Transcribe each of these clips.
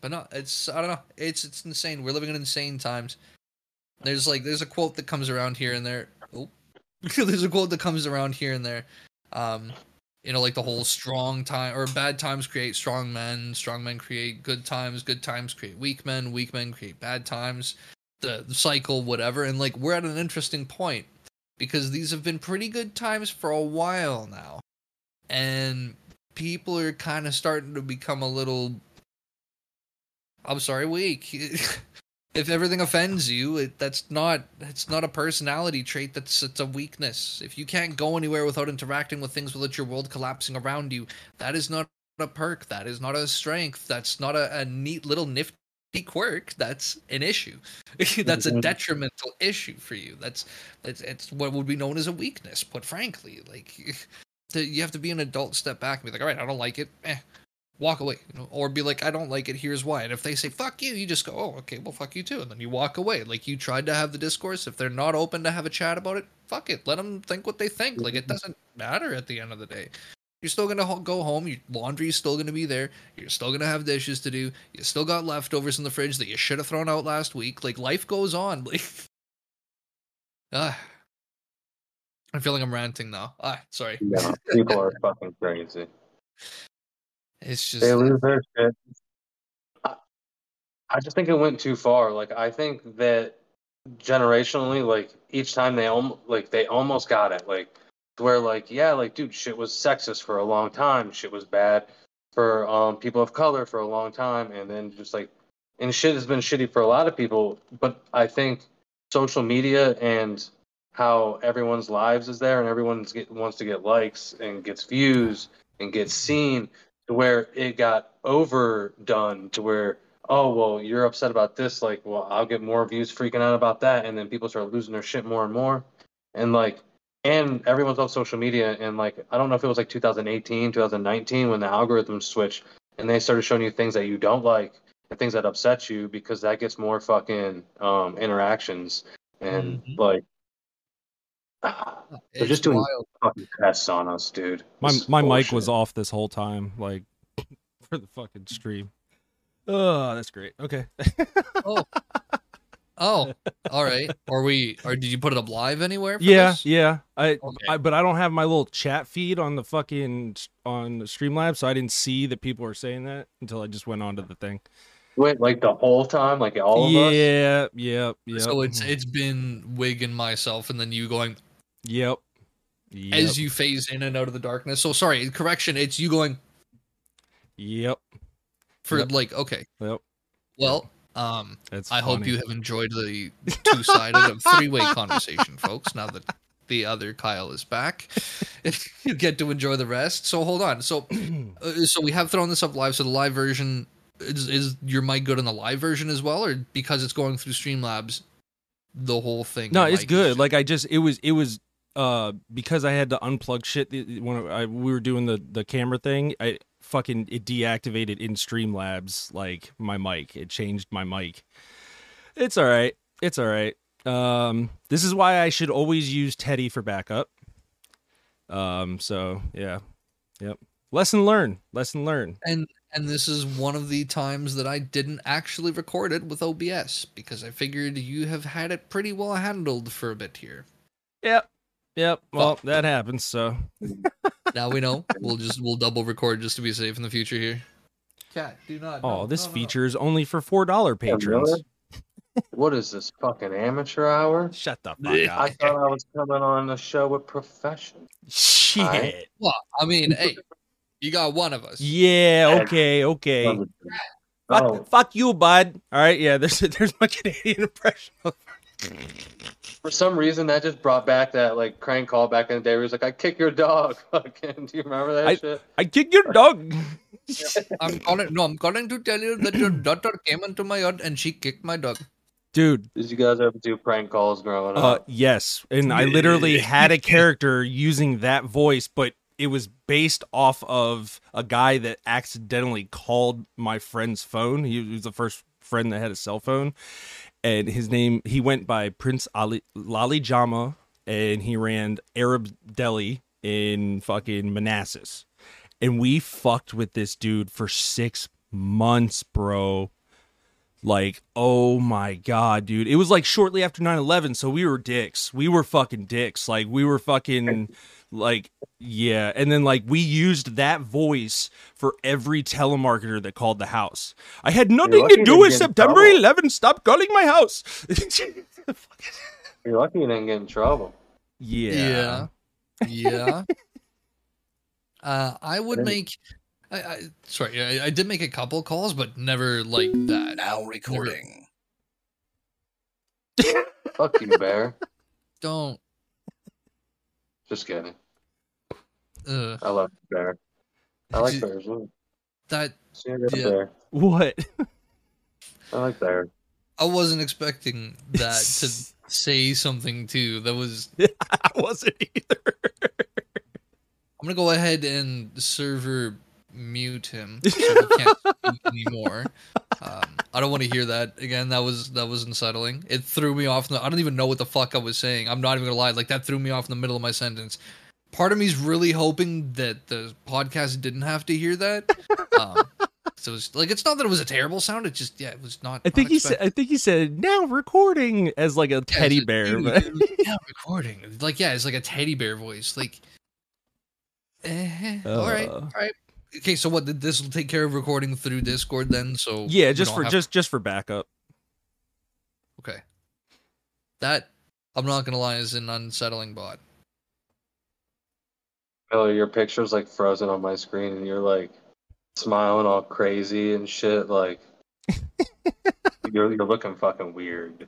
But no, it's I don't know. It's it's insane. We're living in insane times. There's like there's a quote that comes around here and there. Oh, there's a quote that comes around here and there. Um, you know, like the whole strong time or bad times create strong men, strong men create good times, good times create weak men, weak men create bad times. The, the cycle, whatever. And like we're at an interesting point because these have been pretty good times for a while now, and people are kind of starting to become a little I'm sorry, weak. if everything offends you, it, that's not it's not a personality trait. That's it's a weakness. If you can't go anywhere without interacting with things without your world collapsing around you, that is not a perk. That is not a strength. That's not a, a neat little nifty quirk. That's an issue. that's a detrimental issue for you. That's it's it's what would be known as a weakness. But frankly, like you have to be an adult, step back, and be like, all right, I don't like it. Eh, walk away you know, or be like i don't like it here's why. And if they say fuck you you just go oh okay well fuck you too and then you walk away. Like you tried to have the discourse. If they're not open to have a chat about it fuck it. Let them think what they think. Like it mm-hmm. doesn't matter at the end of the day. You're still gonna go home. Your laundry's still gonna be there. You're still gonna have dishes to do. You still got leftovers in the fridge that you should have thrown out last week. Like life goes on. Like ah. I'm feeling i'm ranting now. Ah sorry. Yeah people are fucking crazy it's just they lose their shit. I, I just think it went too far. Like I think that generationally, like each time they almost like they almost got it. Like where like yeah, like dude, shit was sexist for a long time. Shit was bad for um people of color for a long time, and then just like and shit has been shitty for a lot of people. But I think social media and how everyone's lives is there and everyone wants to get likes and gets views and gets seen to where it got overdone to where oh well you're upset about this like well i'll get more views freaking out about that. And then people start losing their shit more and more. And like and everyone's on social media. And like i don't know if it was like 2018 2019 when the algorithms switched and they started showing you things that you don't like and things that upset you because that gets more fucking um interactions. And mm-hmm. like they're just doing wild. fucking tests on us, dude. My my mic was off this whole time, like for the fucking stream. Oh, that's great. Okay. oh. Oh, all right. Are we? Or did you put it up live anywhere? yeah, this? yeah. I, okay. I, but I don't have my little chat feed on the fucking on Streamlabs, so I didn't see that people were saying that until I just went onto the thing went like the whole time, like all of yeah, us. Yeah, yeah, yeah. So it's it's been Wig and myself, and then you going. Yep. yep. As you phase in and out of the darkness. So sorry, correction. It's you going. Yep. For yep. like okay. Yep. Well, um, That's I funny. hope you have enjoyed the two-sided of three-way conversation, folks. Now that the other Kyle is back, you get to enjoy the rest. So hold on. So, uh, so we have thrown this up live. So the live version is, is your mic good on the live version as well, or because it's going through Streamlabs, the whole thing? No, it's good. Like I just it was it was uh because I had to unplug shit when I, we were doing the the camera thing. I fucking it deactivated in Streamlabs like my mic. It changed my mic. It's all right. It's all right. Um, this is why I should always use Teddy for backup. Um, so yeah, yep. Lesson learned. Lesson learned. And and this is one of the times that I didn't actually record it with OBS because I figured you have had it pretty well handled for a bit here. Yep. Yep. Well, that happens. So now we know. We'll just we'll double record just to be safe in the future here. Cat, do not. Oh, no, this no, feature no. is only for four dollar patrons. what is this fucking amateur hour? Shut the fuck up. I thought I was coming on the show with profession. Shit. Right? Well, I mean, hey, you got one of us. Yeah. Okay. Okay. Oh. Fuck, fuck, you, bud. All right. Yeah. There's there's my Canadian impression. For some reason, that just brought back that like crank call back in the day. Where he was like, "I kick your dog." Fucking, do you remember that I, shit? I kick your dog. I'm calling. No, I'm calling to tell you that your daughter came into my yard and she kicked my dog. Dude, did you guys ever do prank calls growing uh, up? Yes, and I literally had a character using that voice, but it was based off of a guy that accidentally called my friend's phone. He was the first friend that had a cell phone, and his name he went by Prince Ali Lali Jama, and he ran Arab Deli in fucking Manassas, and we fucked with this dude for six months, bro. Like, oh my god, dude. It was like shortly after 9/11, so we were dicks. We were fucking dicks. Like we were fucking like yeah, and then like we used that voice for every telemarketer that called the house. I had nothing to do with September trouble. 11. Stop calling my house. You're lucky you didn't get in trouble. yeah. Yeah. Yeah. uh, I would make. I, I sorry, I, I did make a couple calls, but never like that. Now recording. Fuck you, Bear. Don't. Just kidding. Uh, I love Bear. I like Did- bears. Ooh, that See, I got a Yeah. bear. What? I like bear. I wasn't expecting that to say something too. That was. I wasn't either. I'm gonna go ahead and server mute him so he can't speak anymore. Um, I don't want to hear that again. That was that was unsettling. It threw me off. I don't even know what the fuck I was saying. I'm not even gonna lie. Like that threw me off in the middle of my sentence. Part of me's really hoping that the podcast didn't have to hear that. Um, so it's like it's not that it was a terrible sound. It just yeah, it was not. I think he said. I think he said now recording as like a Yeah, teddy bear. but- yeah, recording. Like, yeah, it's like a teddy bear voice. Like, eh, all right, Uh. all right. Okay, so what? This will take care of recording through Discord then. So yeah, just for have- just just for backup. okay. That I'm not gonna lie is an unsettling bot. Miller, your picture's like frozen on my screen, and you're like smiling all crazy and shit. Like you're you're looking fucking weird.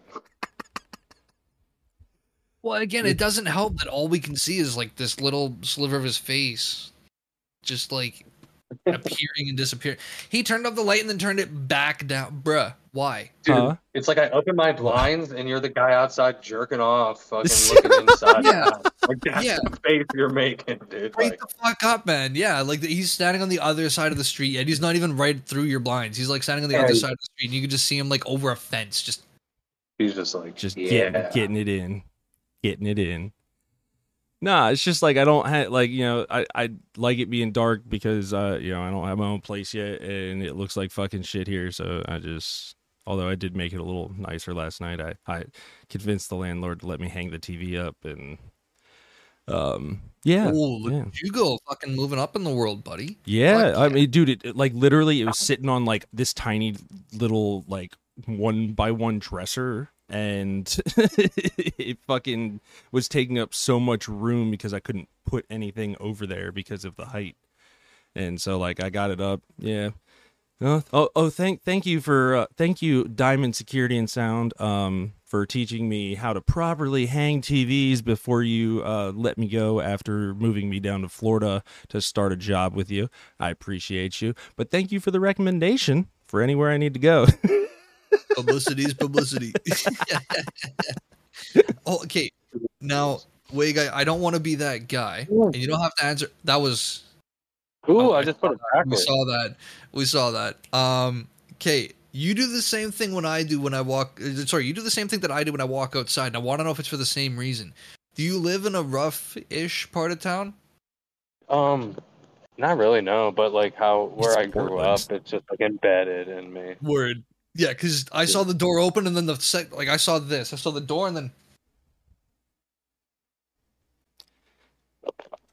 Well, again, it doesn't help that all we can see is like this little sliver of his face, just like appearing and disappearing. He turned up the light and then turned it back down, bruh. Why? Dude, Huh? it's like I open my blinds and you're the guy outside jerking off, fucking looking inside. Yeah. Like that's Yeah. the face you're making, dude. Break Like, the fuck up, man. Yeah, like he's standing on the other side of the street, and he's not even right through your blinds. He's like standing on the Yeah, other side of the street, and you can just see him like over a fence. Just he's just like Just yeah. getting getting it in, getting it in. Nah, it's just like I don't have like you know I I like it being dark because uh you know I don't have my own place yet and it looks like fucking shit here. So I just although I did make it a little nicer last night, I I convinced the landlord to let me hang the TV up and um yeah oh, look yeah. you go, fucking moving up in the world, buddy. Yeah, I mean, dude, it, it- like literally, it was sitting on like this tiny little like one by one dresser, and it fucking was taking up so much room because I couldn't put anything over there because of the height, and so like I got it up. Yeah. Oh, oh, oh thank, thank you for, uh, thank you, Diamond Security and Sound, um, for teaching me how to properly hang TVs before you, uh, let me go after moving me down to Florida to start a job with you. I appreciate you, but thank you for the recommendation for anywhere I need to go. Publicity is publicity. oh, okay. Now, wait, guy, I don't want to be that guy, and you don't have to answer. That was Ooh, Oh, I just put it back. we saw that. We saw that. Um, okay, you do the same thing when I do when I walk. uh, Sorry, you do the same thing that I do when I walk outside. And I want to know if it's for the same reason. Do you live in a rough-ish part of town? Um, not really, no. But like how where It's I grew Portland. up, it's just like embedded in me. Word. Yeah, because I saw the door open and then the sec- like I saw this. I saw the door and then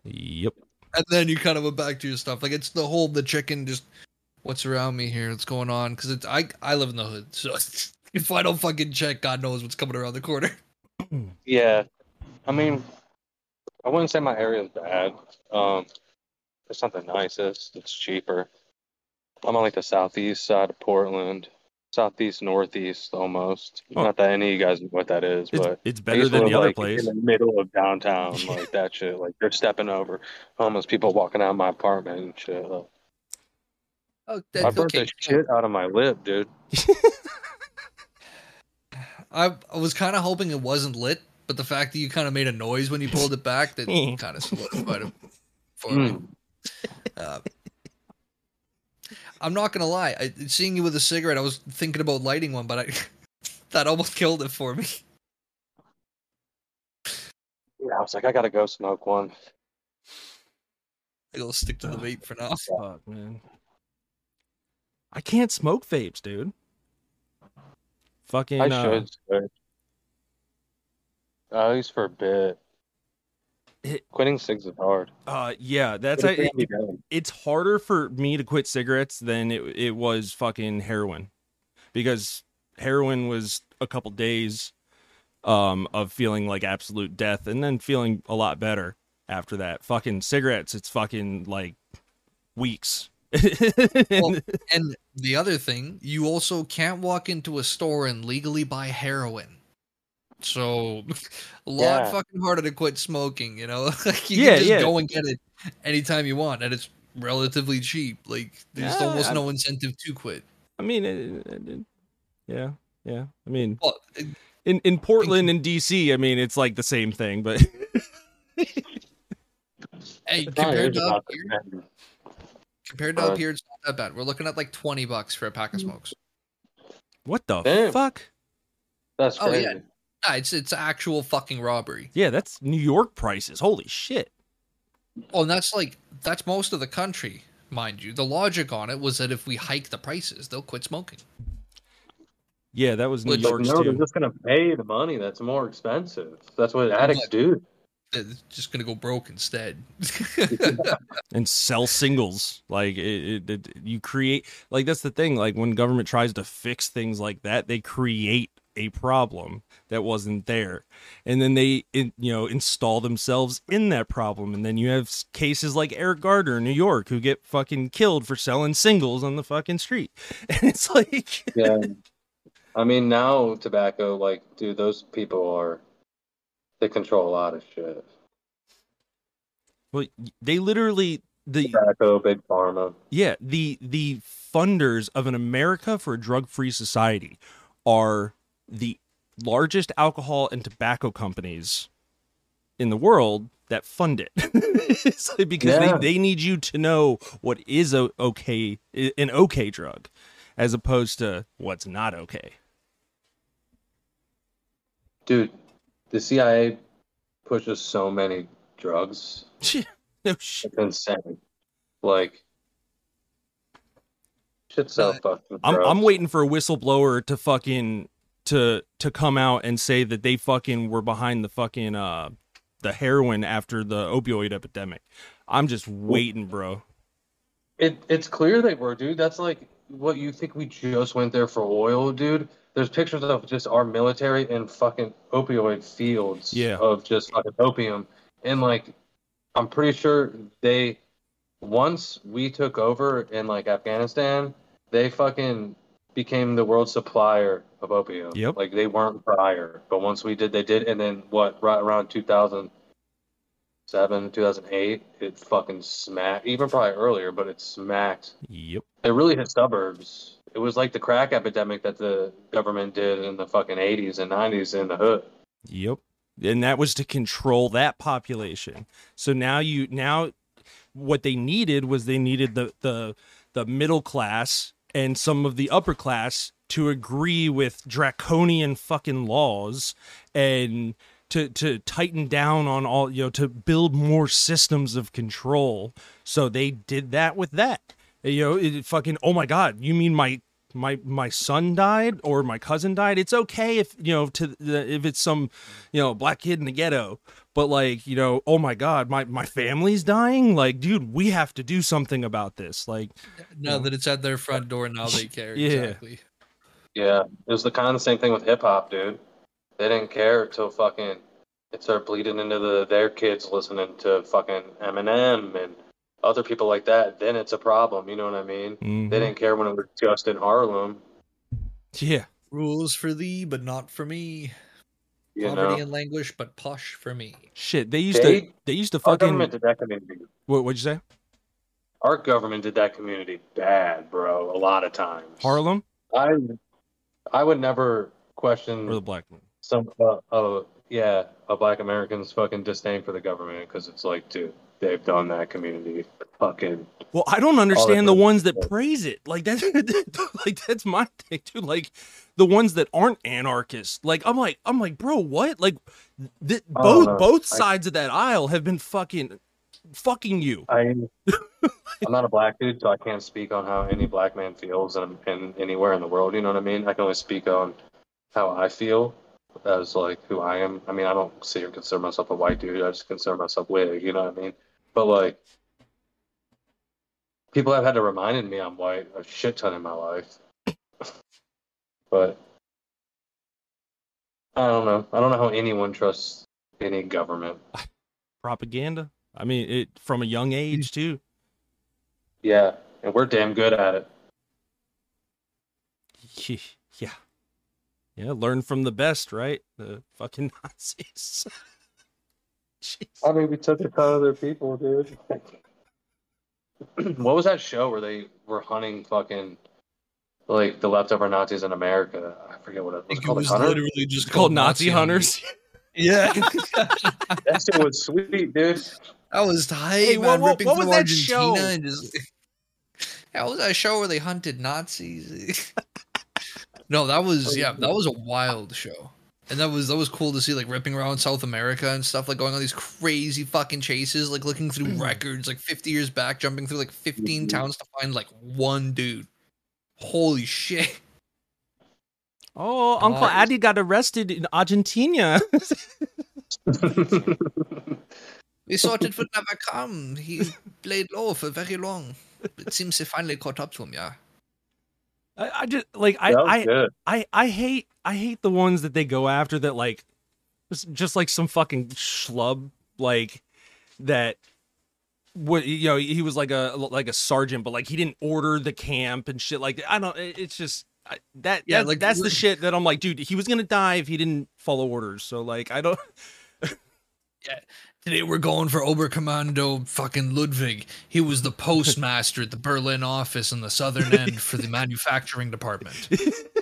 yep. and then you kind of went back to your stuff. Like it's the whole the chicken just what's around me here, what's going on? Because it's I I live in the hood, so if I don't fucking check, God knows what's coming around the corner. Yeah, I mean, I wouldn't say my area is bad. Um, it's not the nicest. It's cheaper. I'm on like the southeast side of Portland, southeast northeast almost. Oh. Not that any of you guys know what that is, It's, but it's better than the other like, place. in the middle of downtown, like that shit. Like they're stepping over homeless people walking out of my apartment and shit. Like, Oh, I that's burnt okay. the shit out of my lip, dude. I, I was kind of hoping it wasn't lit, but the fact that you kind of made a noise when you pulled it back that kind of solidified it for me. Mm. Uh, I'm not gonna lie. I, seeing you with a cigarette, I was thinking about lighting one, but I that almost killed it for me. Yeah, I was like, I gotta go smoke one. I'll stick to the vape for now. Fuck, man. I can't smoke vapes, dude. Fucking I uh, should. switch. At least for a bit. It- Quitting cigs is hard. uh yeah, that's But I, it can be done. it's harder for me to quit cigarettes than it it was fucking heroin. Because heroin was a couple days um of feeling like absolute death and then feeling a lot better after that. Fucking cigarettes, it's fucking like weeks. Well, and the other thing, you also can't walk into a store and legally buy heroin. So a lot Yeah. fucking harder to quit smoking, you know? like you Yeah, can just yeah. go and get it anytime you want and it's relatively cheap. Like there's Yeah, almost I'm- no incentive to quit. I mean, it, it- it- yeah, yeah. I mean, Well, in in Portland and DC, I mean, it's like the same thing, but hey, compared to up here, compared to up here, it's not that bad. We're looking at like twenty bucks for a pack of smokes. what the Damn. fuck? Oh, That's Oh, crazy. Yeah. Ah, it's it's actual fucking robbery. Yeah, that's New York prices. Holy shit. Oh, and that's like that's most of the country, mind you. The logic on it was that if we hike the prices, they'll quit smoking. Yeah, that was New Which- York's no, they're just gonna pay the money that's more expensive. That's what addicts But- do. They're just gonna go broke instead. and sell singles. Like it, it, it, you create like that's the thing. Like when government tries to fix things like that, they create a problem that wasn't there, and then they you know install themselves in that problem, and then you have cases like Eric Gardner in New York who get fucking killed for selling singles on the fucking street, and it's like Yeah. I mean, now tobacco, like, dude, those people are, they control a lot of shit. well, they literally the Tobacco, big pharma. Yeah, the the funders of an America for a drug-free society are the largest alcohol and tobacco companies in the world that fund it. Like because Yeah. they, they need you to know what is a okay an okay drug as opposed to what's not okay. Dude, the CIA pushes so many drugs. no shit. It's insane. Like, shit's so uh, fucked with I'm. I'm waiting for a whistleblower to fucking to to come out and say that they fucking were behind the fucking uh the heroin after the opioid epidemic. I'm just waiting, bro. It it's clear they were, dude. That's like what you think we just went there for oil, dude. There's pictures of just our military in fucking opioid fields Yeah. of just fucking opium. And like I'm pretty sure they once we took over in like Afghanistan, they fucking became the world supplier of opium. Yep. Like they weren't prior, but once we did, they did. And then what? Right around 2007, 2008, it fucking smacked. Even probably earlier, but it smacked. Yep. It really hit suburbs. It was like the crack epidemic that the government did in the fucking 80s and 90s in the hood. Yep. And that was to control that population. So now you now what they needed was they needed the the the middle class and some of the upper class to agree with draconian fucking laws and to to tighten down on all you know to build more systems of control. So they did that with that. You know, it fucking oh my god, you mean my my my son died or my cousin died? It's okay if you know to the, if it's some you know black kid in the ghetto, but like you know oh my god, my my family's dying. Like dude, we have to do something about this. Like now that it's at their front door, now they care. Yeah. Exactly. Yeah, it was the kind of the same thing with hip hop, dude. They didn't care until fucking it started bleeding into the their kids listening to fucking Eminem and other people like that. Then it's a problem. You know what I mean? mhm. They didn't care when it was just in Harlem. yeah, Rules for thee, but not for me. You Poverty know, and languish, but posh for me. shit. They used to They- they used to fucking government did that community. what what'd you say? Our government did that community bad, bro. A lot of times. Harlem I, I would never question or the black man? some uh, uh yeah a black american's fucking disdain for the government because it's like dude they've done that community fucking Well, I don't understand the ones that praise it. Like that's like that's my thing too. Like the ones that aren't anarchists. Like I'm like I'm like, bro, what? Like th- both know. both I- sides of that aisle have been fucking fucking you. I, I'm not a black dude, so I can't speak on how any black man feels in anywhere in the world. You know what I mean? I can only speak on how I feel as like who I am. I mean, I don't sit here and consider myself a white dude. I just consider myself wig. You know what I mean? But like, people have had to remind me I'm white a shit ton in my life. but I don't know. I don't know how anyone trusts any government. Propaganda. I mean, it from a young age too. Yeah, and we're damn good at it. Yeah. Yeah, learn from the best, right? The fucking Nazis. Jeez. I mean, we took a ton of their people, dude. what was that show where they were hunting fucking like the leftover Nazis in America? I forget what it was. called. It called was The literally just It's called Nazi hunters. Yeah, That shit was sweet, dude. that was tight, Hey, man. what- what- ripping what was through that Argentina show? and just. That was that show where they hunted Nazis. no, that was oh, yeah, that was a wild show, and that was that was cool to see like ripping around South America and stuff, like going on these crazy fucking chases, like looking through records, like 50 years back, jumping through like 15 Mhm. towns to find like one dude. Holy shit! Oh, Uncle Nice. Addy got arrested in Argentina. We thought it would never come. He played low for very long. It seems they finally caught up to him. Yeah. I, I just like I, I. I I hate I hate the ones that they go after that like just- just like some fucking schlub like that what you know he was like a like a sergeant but like he didn't order the camp and shit like. I don't it's just I, that Yeah, yeah like, that's the shit that I'm like dude he was going to die if he didn't follow orders so like I don't Today we're going for Oberkommando fucking Ludwig. He was the postmaster at the Berlin office in the southern end for the manufacturing department.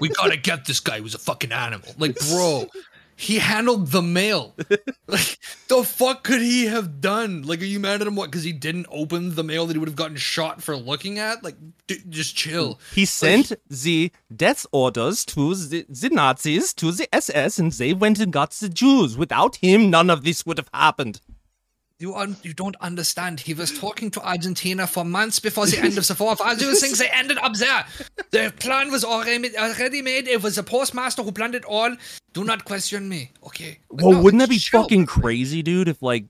We gotta get this guy He was a fucking animal. Like, bro, he handled the mail. Like, the fuck could he have done? Like, are you mad at him? What? Because he didn't open the mail that he would have gotten shot for looking at? Like, d- just chill. He sent the death orders to the, the Nazis, to the SS, and they went and got the Jews. Without him, none of this would have happened. You un- you don't understand. He was talking to Argentina for months before the end of the war. All those things they ended up there. The plan was already already made. It was the postmaster who planned it all. Do not question me. Okay. But Well, no, wouldn't that be chill. fucking crazy, dude? If like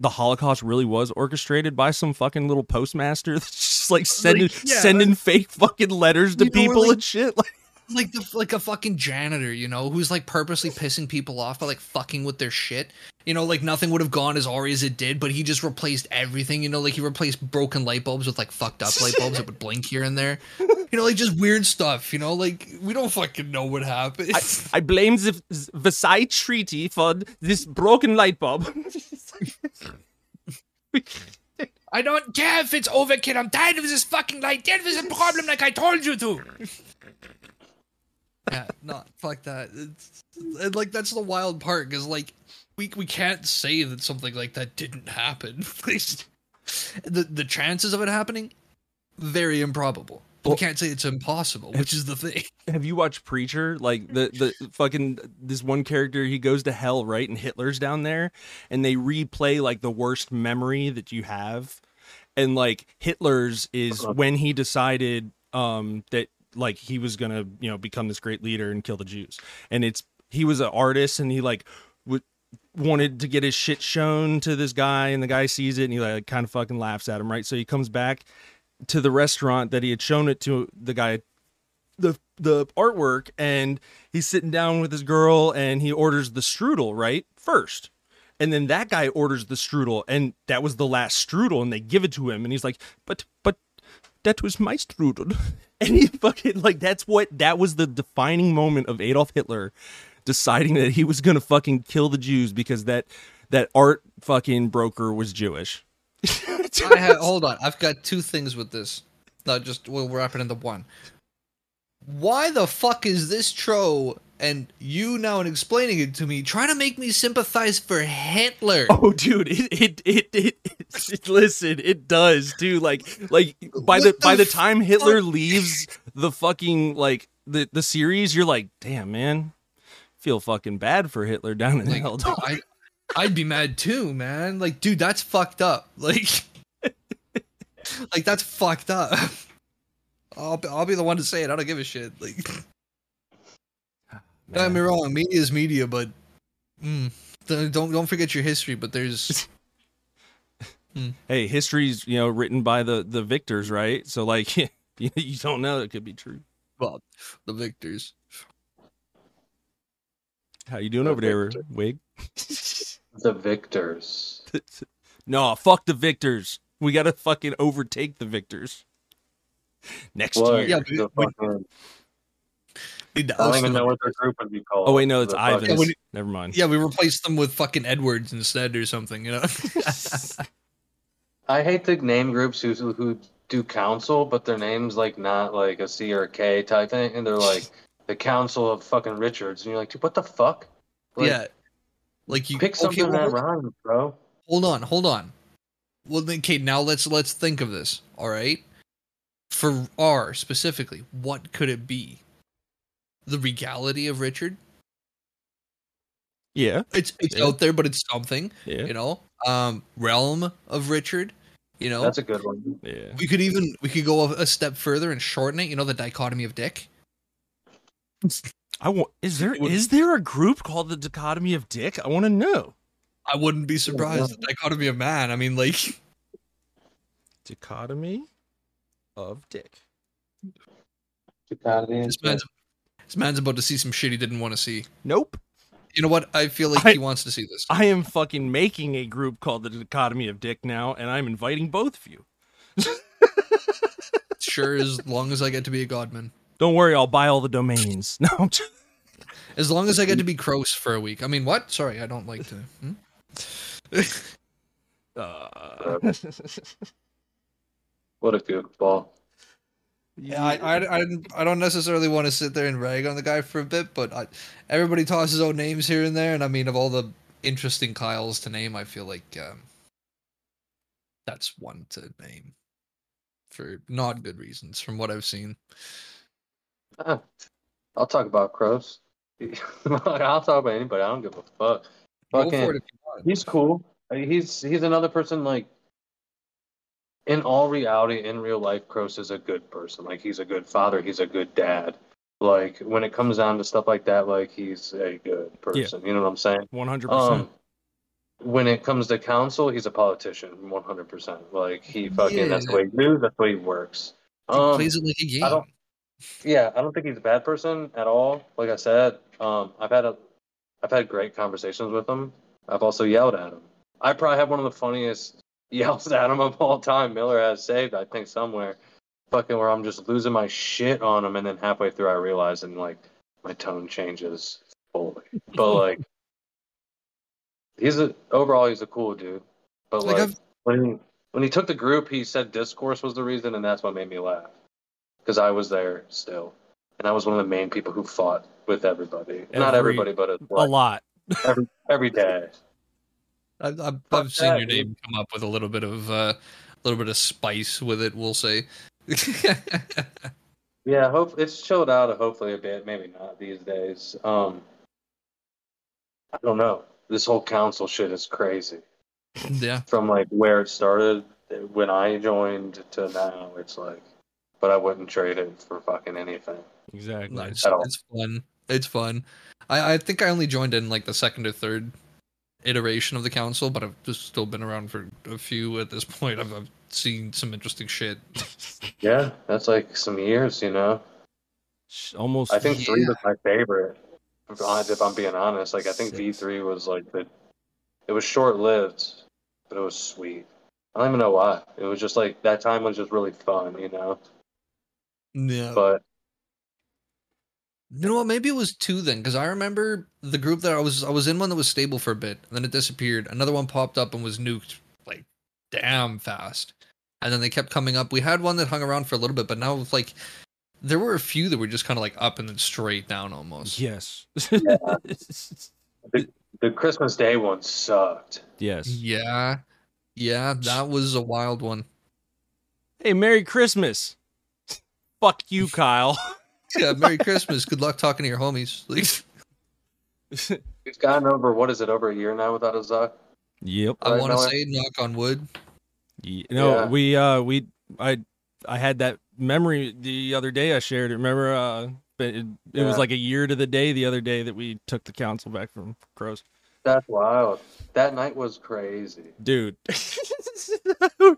the Holocaust really was orchestrated by some fucking little postmaster that's just like sending yeah. sending fake fucking letters to know, people like- and shit. Like, Like the like a fucking janitor, you know, who's like purposely pissing people off by like fucking with their shit. You know, like nothing would have gone as already as it did, but he just replaced everything. You know, like he replaced broken light bulbs with like fucked up light bulbs that would blink here and there. You know, like just weird stuff. You know, like we don't fucking know what happened. I, I blame the Versailles Treaty for this broken light bulb. I don't care if it's overkill. I'm tired of this fucking light. Deal with the problem like I told you to. Yeah, no, fuck that. It's, and, like that's the wild part because like we we can't say that something like that didn't happen. the the chances of it happening very improbable. But Well- we can't say it's impossible, which is the thing. Have you watched Preacher? Like the the fucking this one character, he goes to hell, right? And Hitler's down there, and they replay like the worst memory that you have, and like Hitler's is Uh-huh. when he decided um that like he was gonna you know become this great leader and kill the Jews, and it's he was an artist and he like would wanted to get his shit shown to this guy and the guy sees it and he like kind of fucking laughs at him right? So he comes back to the restaurant that he had shown it to the guy the the artwork and he's sitting down with his girl and he orders the strudel right first. And then that guy orders the strudel and that was the last strudel and they give it to him and he's like but but that was my strudel and he fucking like that's what that was the defining moment of Adolf Hitler deciding that he was gonna fucking kill the Jews because that that art fucking broker was Jewish I have, hold on. I've got two things with this. Not just we'll wrap it into one. Why the fuck is this Tro and you now in explaining it to me trying to make me sympathize for Hitler? Oh, dude, it it it, it, it listen, it does too. Like like by the, the by the time Hitler fuck? leaves the fucking like the the series, you're like, damn man, feel fucking bad for Hitler down in Like, hell. dog." I, I'd be mad too, man. Like, dude, that's fucked up. Like, like that's fucked up. I'll be, I'll be the one to say it. I don't give a shit. Like, don't get me wrong, media is media, but mm, don't don't forget your history. But there's hey, history's you know written by the the victors, right? So like, you, you don't know it could be true. well, the victors. How you doing The over there. Wig? The victors. no, fuck the victors. We gotta fucking overtake the victors next What? year. Yeah, The we- fucking- Need to I don't even them. know what their group would be called. Oh wait, no, it's The Ivan's. when you- Never mind. Yeah, we replaced them with fucking Edwards instead or something. You know. I hate the name groups who who do council, but their name's like not like a C or a K type thing, and they're like the Council of fucking Richards, and you're like, dude, what the fuck? Like, yeah. Like you pick something okay, well, that rhymes, bro. hold on, hold on. Well, then, okay, now let's let's think of this. All right, for R specifically, what could it be? The regality of Richard. Yeah, It's it's Yeah. out there, but it's something. yeah, You know, um, realm of Richard. You know, That's a good one. yeah. we could even we could go a, a step further and shorten it. You know, the dichotomy of Dick. I want. Is there Would- is there a group called the Dichotomy of Dick? I want to know. I wouldn't be surprised. The dichotomy of man. I mean, like, Dichotomy of Dick. this man's this man's about to see some shit he didn't want to see. Nope. You know what? I feel like I- he wants to see this. I am fucking making a group called the Dichotomy of Dick now, and I'm inviting both of you. sure, as long as I get to be a godman. Don't worry, I'll buy all the domains. No, As long as I get to be Kroos for a week. I mean, what? Sorry, I don't like to. Hmm? uh, What a goofball. Yeah, I, I, I, I don't necessarily want to sit there and rag on the guy for a bit, but I, everybody tosses out names here and there, and I mean, of all the interesting Kyles to name, I feel like um, that's one to name for not good reasons, from what I've seen. Ah, I'll talk about crows. I'll talk about anybody. I don't give a fuck. Fucking- for it if you want. He's cool. He's he's another person like in all reality, in real life, Kroos is a good person. Like he's a good father, he's a good dad. Like when it comes down to stuff like that, like he's a good person. You know what I'm saying? 100%. Um when it comes to council, he's a politician, one hundred percent. Like he fucking that's the way he moves, that's the way he works. He Um, plays it like a game. I don't- yeah, I don't think he's a bad person at all. Like I said, um, I've had a, I've had great conversations with him. I've also yelled at him. I probably have one of the funniest yells at him of all time. Miller has saved, I think, somewhere. Fucking where I'm just losing my shit on him, and then halfway through I realize, and like my tone changes fully. But like, he's a overall he's a cool dude. But Like, like, when he, when he took the group, he said discourse was the reason, and that's what made me laugh because I was there still, and I was one of the main people who fought with everybody. Not everybody, but a, a lot. every every day. I've, I've, I've seen that, your name come up with a little bit of uh, a little bit of spice with it. We'll say. Yeah, hope it's chilled out hopefully a bit. Maybe not these days. Um, I don't know. This whole council shit is crazy. yeah, From like where it started when I joined to now, it's like, but I wouldn't trade it for fucking anything. Exactly. no, it's, it's fun. It's fun. I, I think I only joined in like the second or third iteration of the council, but I've just still been around for a few at this point. I've, I've seen some interesting shit. Yeah, that's like some years, you know. Almost. I think three was my favorite. If I'm- being honest, like I think V three was like the, it was short lived, but it was sweet. I don't even know why. It was just like that time was just really fun, you know. Yeah, But you know what? Maybe it was two then, because I remember the group that I was I was in one that was stable for a bit, and then it disappeared. Another one popped up and was nuked like damn fast, and then they kept coming up. We had one that hung around for a little bit, but now it's like there were a few that were just kind of like up and then straight down almost. Yes. the Christmas Day one sucked. yes. Yeah, yeah, that was a wild one. Hey, Merry Christmas. Fuck you, Kyle. Yeah, Merry Christmas. Good luck talking to your homies. Like, We've gotten over what is it over a year now without a Zuck. Yep. I Right, want to Miller? say knock on wood. Ye- No, Yeah. we uh we I I had that memory the other day I shared it. Remember uh but it, it was like a year to the day the other day that we took the council back from Crows. That's wild. That night was crazy. Dude. fucking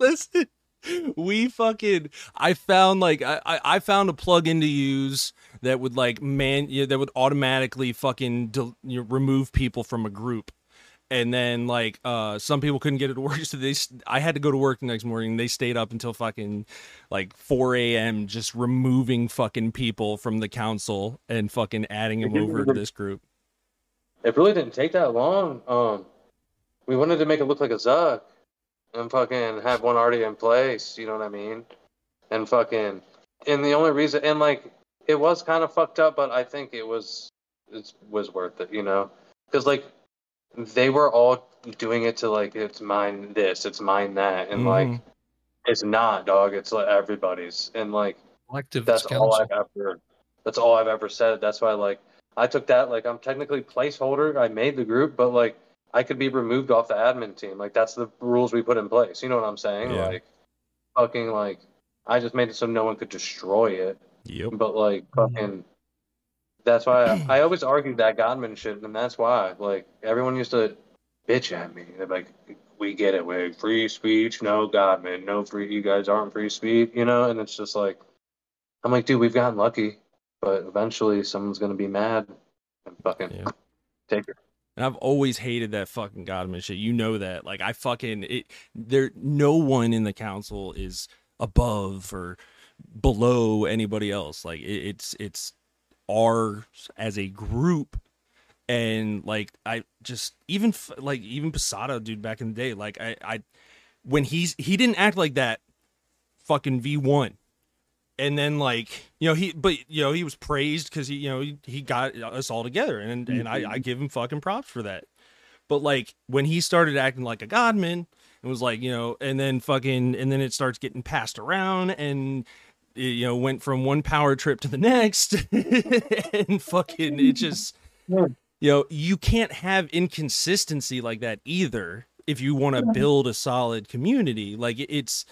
listen. We fucking I found like I, I found a plug-in to use that would like man yeah, that would automatically fucking you know, remove people from a group. And then like uh some people couldn't get it to work, so they I had to go to work the next morning. They stayed up until fucking like 4 a.m. just removing fucking people from the council and fucking adding them over to this group. It really didn't take that long. Um, we wanted to make it look like a Zuck and fucking have one already in place. You know what I mean? And fucking, and the only reason, and like, it was kind of fucked up, but I think it was, it was worth it. You know? Because like, they were all doing it to like, it's mine this, it's mine that, and like, Mhm. it's not, dog. It's like everybody's, and like. Collective that's all. I've ever that's all I've ever said. That's why like I took that like I'm technically placeholder. I made the group, but like I could be removed off the admin team. Like that's the rules we put in place. You know what I'm saying? Yeah. Like fucking like I just made it so no one could destroy it. Yep. But like fucking that's why mm. I, I always argued that Godman shit, and that's why like everyone used to bitch at me. They're like, "We get it, we free speech, no Godman, no free. You guys aren't free speech, you know." And it's just like, I'm like, dude, we've gotten lucky, but eventually someone's gonna be mad and fucking Yeah. take it. And I've always hated that fucking Godman shit. You know that. Like I fucking it there no one in the council is above or below anybody else. Like it, it's it's ours as a group and like I just even like even Posada dude back in the day like I I when he's he didn't act like that fucking V1 and then like you know he but you know he was praised because he you know he, he got us all together and and I, I mm-hmm. give him fucking props for that. But like when he started acting like a godman it was like you know and then fucking and then it starts getting passed around and it, you know went from one power trip to the next and fucking it just you know you can't have inconsistency like that either if you want to build a solid community. Like it's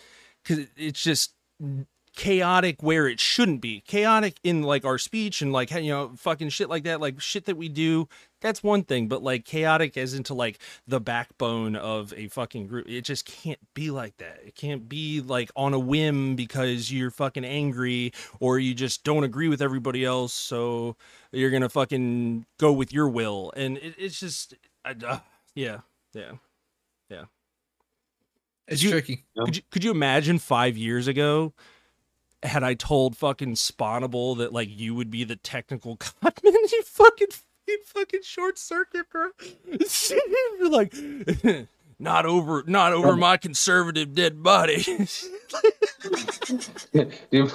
because it's just chaotic where it shouldn't be. Chaotic in like our speech and like you know fucking shit like that like shit that we do. That's one thing but like chaotic as into like the backbone of a fucking group it just can't be like that. It can't be like on a whim because you're fucking angry or you just don't agree with everybody else so you're gonna fucking go with your will. And it, it's just I, uh, yeah yeah It's you- tricky. could you, could you imagine five years ago had I told fucking Spawnable that like you would be the technical godman? You fucking you fucking short circuit, bro. You're like not over not over my conservative dead body. you,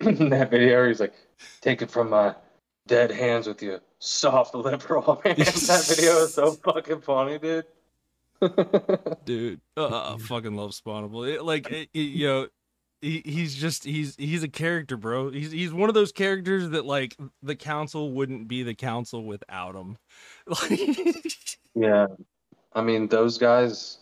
in that video, he's like, "Take it from my dead hands with your soft liberal hands." that video is so fucking funny, dude. Dude, uh, I fucking love Spawnable. It, like it, it- you know. He, he's just he's he's a character, bro. He's he's one of those characters that like the council wouldn't be the council without him. Yeah, I mean those guys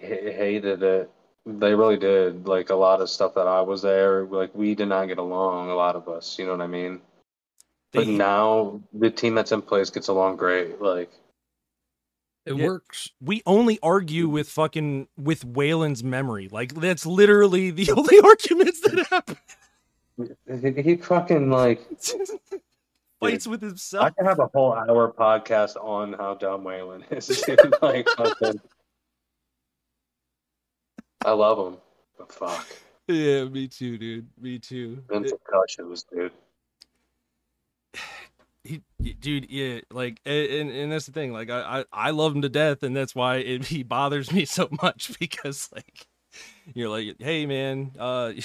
ha- hated it. They really did. Like a lot of stuff that I was there, like we did not get along. A lot of us, you know what I mean. But now the team that's in place gets along great. Like It Yeah. works. we only argue with fucking with Waylon's memory. Like that's literally the only arguments that happen. he, he fucking like Fights with himself. I himself. could have a whole hour podcast on how dumb Waylon is. like fucking, I love him, but fuck, Yeah, me too, dude. Me too. Vince concussions, dude. He, dude, yeah, like, and and that's the thing. Like, I I, I love him to death, and that's why it, he bothers me so much because like, you're like, hey man, uh.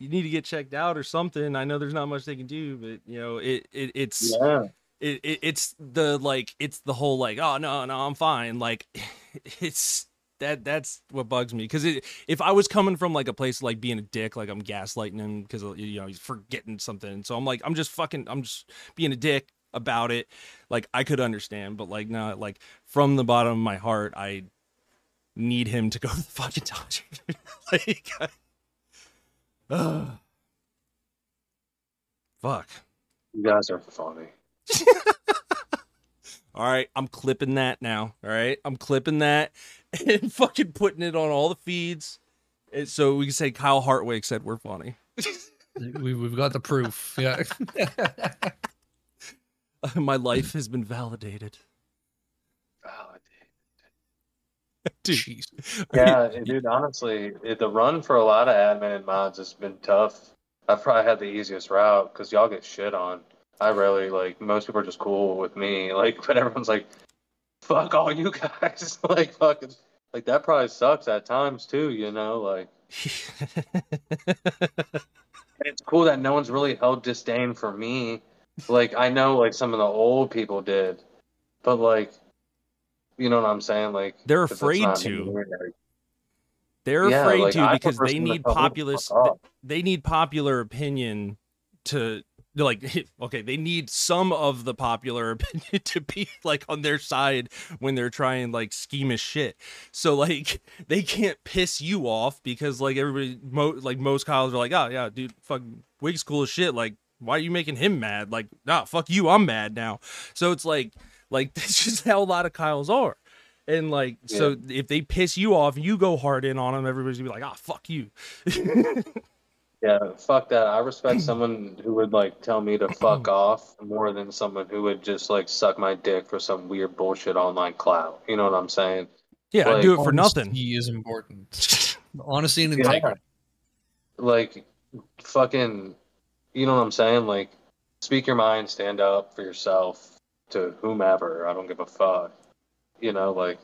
You need to get checked out or something. I know there's not much they can do, but you know it, it it's Yeah, it, it it's the like it's the whole like oh no no I'm fine like it's that that's what bugs me because if I was coming from like a place like being a dick like I'm gaslighting him because you know he's forgetting something so I'm like I'm just fucking I'm just being a dick about it, like I could understand, but like not like from the bottom of my heart, I need him to go to the fucking Dodgers. like, I, uh, fuck. You guys are funny. All right, I'm clipping that now. All right, I'm clipping that and fucking putting it on all the feeds, and so we can say Kyle Hartwig said we're funny. we, we've got the proof. Yeah. My life has been validated. Oh, dude. Jeez. Yeah, dude. Honestly, it, the run for a lot of admin and mods has been tough. I've probably had the easiest route because y'all get shit on. I rarely like. Most people are just cool with me. Like, but everyone's like, "Fuck all you guys." like, fucking. Like that probably sucks at times too. You know, like. And it's cool that no one's really held disdain for me. Like I know like some of the old people did, but like, you know what I'm saying? Like they're afraid to. like, They're Yeah, afraid like, to because they need populist. They need popular opinion to like. Okay, they need some of the popular opinion to be like on their side when they're trying like schemish shit. So like they can't piss you off because like everybody, mo- like most colleges are like, oh yeah, dude, fuck, Wig's cool as shit. Like, why are you making him mad? Like, nah, fuck you, I'm mad now. So it's like, like that's just how a lot of Kyles are. And like, so if they piss you off, you go hard in on them. Everybody's gonna be like, "Ah, fuck you." Yeah, fuck that. I respect someone who would like tell me to fuck off more than someone who would just like suck my dick for some weird bullshit online clout. You know what I'm saying? yeah, I do it for nothing. He is important. Honesty and Yeah. Like, fucking, you know what I'm saying? Like, speak your mind, stand up for yourself to whomever. I don't give a fuck. You know, like,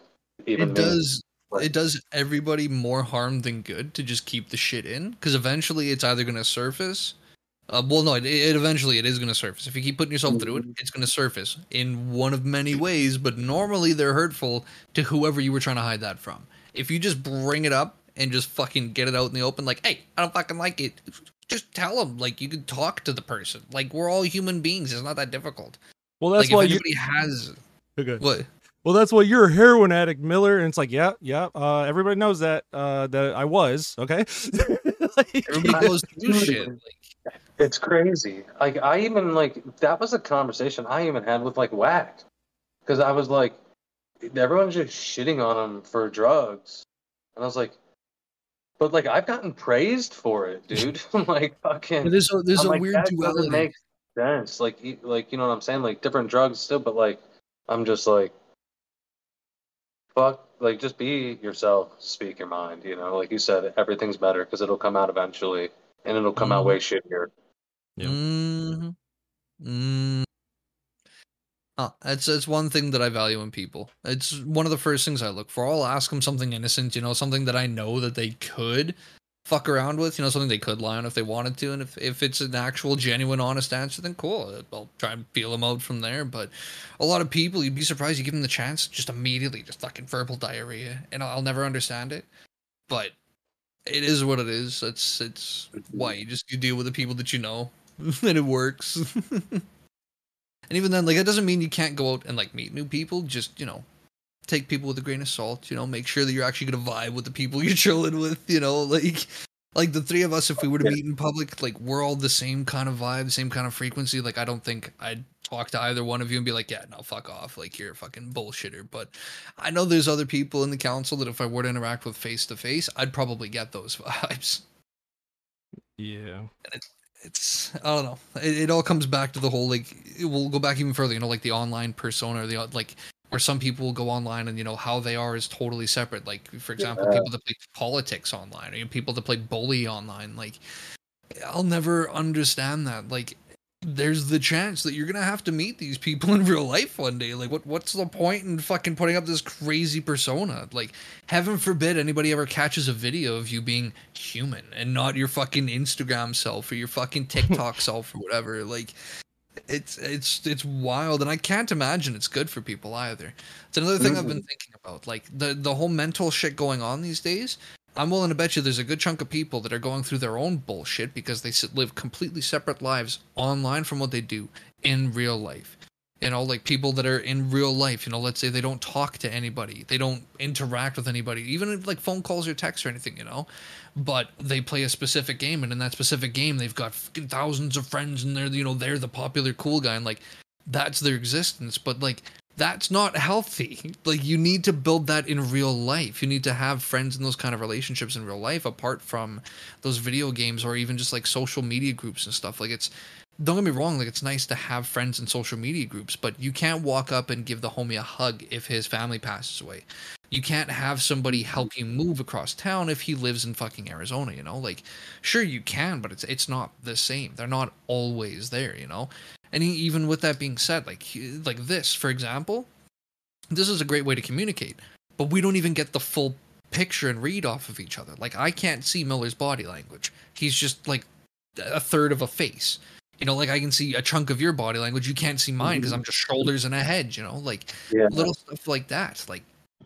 even It me. does. Like- It does everybody more harm than good to just keep the shit in, because eventually it's either gonna surface. Uh, well, no, it, it eventually it is gonna surface. If you keep putting yourself through it, it's gonna surface in one of many ways. But normally they're hurtful to whoever you were trying to hide that from. If you just bring it up and just fucking get it out in the open, like, hey, I don't fucking like it. Just tell them. Like you can talk to the person. Like we're all human beings. It's not that difficult. Well, that's like why if you. anybody has Okay. what. Well, that's why you're a heroin addict, Miller. And it's like, yeah, yeah. Uh, everybody knows that. Uh, that I was okay. Like- Everybody goes shit. Like, It's crazy. Like I even like that was a conversation I even had with like Whack, because I was like, everyone's just shitting on him for drugs, and I was like, but like I've gotten praised for it, dude. Like fucking. there's a there's I'm a like, weird that duality. doesn't make sense. Like like you know what I'm saying? Like different drugs still, but like I'm just like, fuck. Like just be yourself, speak your mind. You know, like you said, everything's better because it'll come out eventually, and it'll come out Mhm. way shittier. Yeah. Mm. Mm. Uh, it's it's one thing that I value in people. It's one of the first things I look for. I'll ask them something innocent, you know, something that I know that they could fuck around with, you know, something they could lie on if they wanted to, and if if it's an actual, genuine, honest answer, then cool. I'll try and feel them out from there. But a lot of people, you'd be surprised, you give them the chance, just immediately, just fucking verbal diarrhea, and I'll, I'll never understand it. But it is what it is. It's it's why you just you deal with the people that you know, and it works. and even then, like that doesn't mean you can't go out and like meet new people. Just you know, take people with a grain of salt. You know, make sure that you're actually gonna vibe with the people you're chilling with. You know, like like the three of us, if we were to meet in public, like we're all the same kind of vibe, same kind of frequency. Like I don't think I'd talk to either one of you and be like, yeah, no, fuck off. Like you're a fucking bullshitter. But I know there's other people in the council that if I were to interact with face to face, I'd probably get those vibes. yeah. It's I don't know. It, it all comes back to the whole like it will go back even further. You know, like the online persona, or the like where some people will go online and you know how they are is totally separate. Like for example, Yeah. people that play politics online, or you know, people that play bully online. Like I'll never understand that. Like there's the chance that you're gonna have to meet these people in real life one day. Like what what's the point in fucking putting up this crazy persona? Like heaven forbid anybody ever catches a video of you being human and not your fucking Instagram self or your fucking TikTok self or whatever. Like it's it's it's wild and I can't imagine it's good for people either. It's another thing I've been thinking about. Like the the whole mental shit going on these days. I'm willing to bet you there's a good chunk of people that are going through their own bullshit because they live completely separate lives online from what they do in real life. You know, like people that are in real life, you know, let's say they don't talk to anybody, they don't interact with anybody, even like phone calls or texts or anything, you know, but they play a specific game, and in that specific game, they've got thousands of friends, and they're, you know, they're the popular cool guy, and like that's their existence. But like that's not healthy. Like you need to build that in real life. You need to have friends in those kind of relationships in real life apart from those video games or even just like social media groups and stuff. Like it's don't get me wrong, like it's nice to have friends in social media groups, but you can't walk up and give the homie a hug if his family passes away. You can't have somebody help mm-hmm. you move across town if he lives in fucking Arizona, you know? Like sure you can, but it's it's not the same. They're not always there, you know? And even with that being said, like like this, for example, this is a great way to communicate, but we don't even get the full picture and read off of each other. Like I can't see Miller's body language. He's just like a third of a face. You know, like I can see a chunk of your body language. You can't see mine because mm-hmm. I'm just shoulders and a head. You know, like Yeah. little stuff like that. Like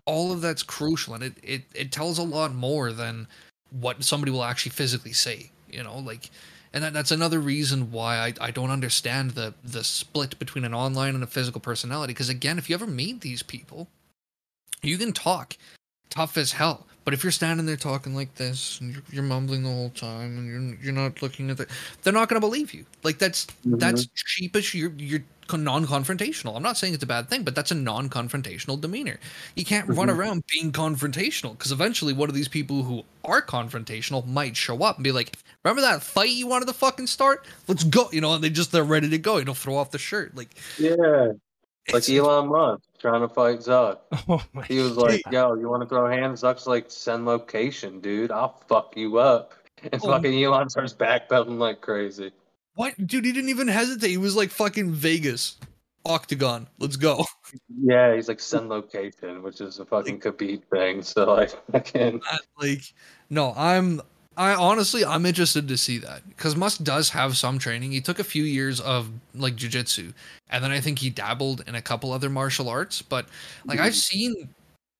all of that's crucial, and it it it tells a lot more than what somebody will actually physically say. You know, like and that, that's another reason why I, I don't understand the the split between an online and a physical personality because again if you ever meet these people you can talk tough as hell but if you're standing there talking like this and you're, you're mumbling the whole time and you're you're not looking at the they're not going to believe you. Like that's that's cheapish you're you're non-confrontational. I'm not saying it's a bad thing but that's a non-confrontational demeanor. You can't run Mhm. around being confrontational because eventually one of these people who are confrontational might show up and be like remember that fight you wanted to fucking start? Let's go you know and they just they're ready to go. You know throw off the shirt like Yeah. Like Elon Musk trying to fight Zuck. Oh He was like, "Yo, you want to throw hands?" Zuck's like, "Send location, dude. I'll fuck you up." And Oh. fucking Elon starts backpedaling like crazy. what dude he didn't even hesitate he was like fucking vegas octagon let's go Yeah, he's like, "Send location," which is a fucking Khabib thing. So I like, fucking like no i'm i honestly i'm interested to see that. Because musk does have some training. He took a few years of like jiu-jitsu and then i think he dabbled in a couple other martial arts but like i've mm-hmm. seen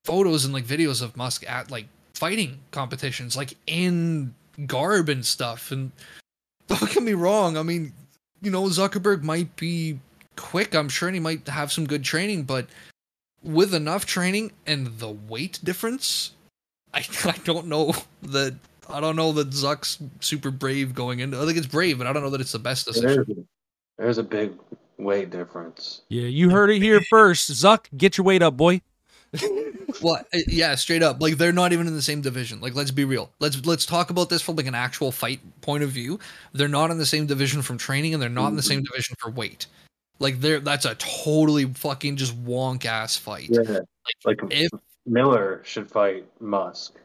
photos and like videos of musk at like fighting competitions like in garb and stuff and don't get me wrong i mean you know zuckerberg might be quick. I'm sure and he might have some good training but with enough training and the weight difference I, I don't know that I don't know that Zuck's super brave going into. I think it's brave, but I don't know that it's the best decision. there's, there's a big weight difference. Yeah, you heard it here first. Zuck, get your weight up, boy. Well, uh, yeah, straight up. Like they're not even in the same division. Like let's be real. Let's let's talk about this from like an actual fight point of view. They're not in the same division from training, and they're not in the same division for weight. Like they're that's a totally fucking just wonk ass fight. Yeah, like If Miller should fight Musk.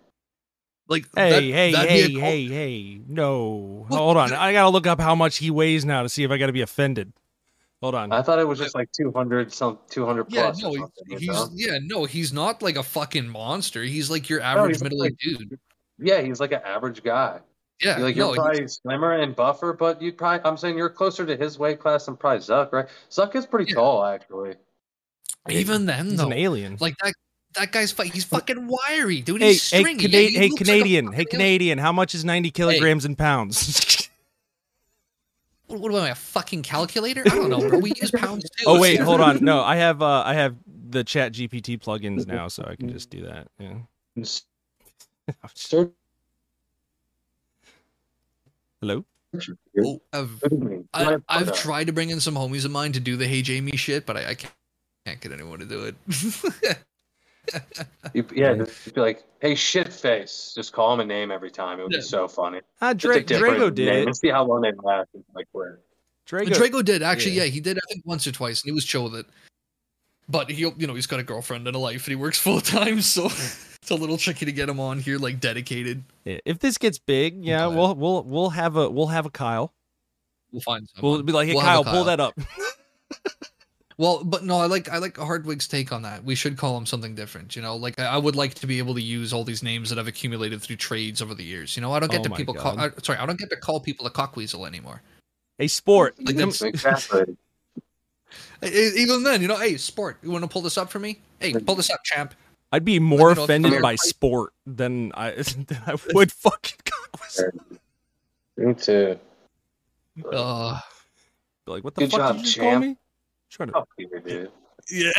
Like Hey, that- hey, that'd be a hey, call- hey, hey. No. Well, Hold on. I got to look up how much he weighs now to see if I got to be offended. Hold on. I thought it was just like 200 some 200 Yeah, plus. no, or you he's know? yeah, no, he's not like a fucking monster. He's like your average he's middle-aged dude. yeah, he's like an average guy. Yeah, like no, you're he's- probably slimmer and buffer, but you probably I'm saying you're closer to his weight class than probably Zuck, right? Zuck is pretty Yeah. tall actually. even then He's though, an alien. like that that guy's fight. He's fucking wiry, dude. hey, He's hey, stringy. Cana- Yeah, he hey, looks like Canadian. hey. Canadian. How much is 90 kilograms in pounds? What, what am I, a fucking calculator? I don't know, bro. We use pounds too. oh wait, hold on. No, I have uh I have the Chat GPT plugins now, so I can just do that. Yeah. Sir, Hello. Oh, I've, I, I've tried to bring in some homies of mine to do the Hey Jamie shit, but I, I can't, can't get anyone to do it. You, yeah, just be like, "Hey, shit face." Just call him a name every time. It would Yeah. be so funny. Ah, Just a Dra- Drago did name it. And see how long they last. It's like where. Drago. Drago did actually. Yeah. Yeah. he did. I think once or twice, and he was chill with it. But he, you know, he's got a girlfriend and a life, and he works full time, so it's a little tricky to get him on here, like dedicated. Yeah, If this gets big, yeah, Okay. we'll we'll we'll have a we'll have a Kyle. We'll find someone. We'll be like, hey We'll have Kyle, pull that up. Well, but no, I like I like Hartwig's take on that. We should call him something different. You know, like I, I would like to be able to use all these names that I've accumulated through trades over the years. You know, I don't get Oh to people call. I, sorry, I don't get to call people a cockweasel anymore. A sport. Like that's- Exactly. Even then, you know, hey, sport, you want to pull this up for me? Hey, pull this up, champ. I'd be more you know, offended come by here. sport than I than I would fucking cockwas. Me too. Uh, like, what the Good fuck job, did you just call champ. me? Trying to Fuck you, dude. Yeah.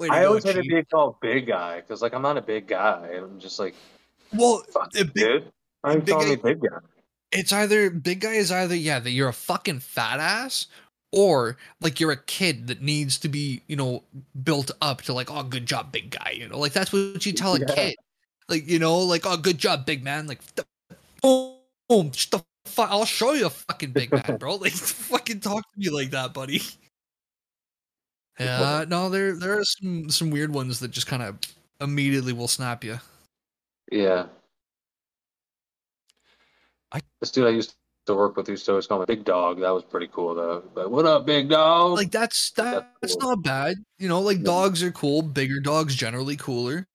I always had Chief. being called big guy because like I'm not a big guy, I'm just like, Well, big- dude. You big calling me guy- big guy? it's either big guy is either yeah that you're a fucking fat ass or like you're a kid that needs to be you know built up to like oh good job big guy you know like that's what you tell a Yeah. kid like you know like oh good job big man like boom boom I'll show you a fucking big man bro like fucking talk to me like that buddy yeah no there there are some some weird ones that just kind of immediately will snap you Yeah. I- this dude I used to work with used to always call me Big Dog. That was pretty cool though. But what up, Big Dog? like that's That's that's cool. not bad you know like Yeah. dogs are cool bigger dogs generally cooler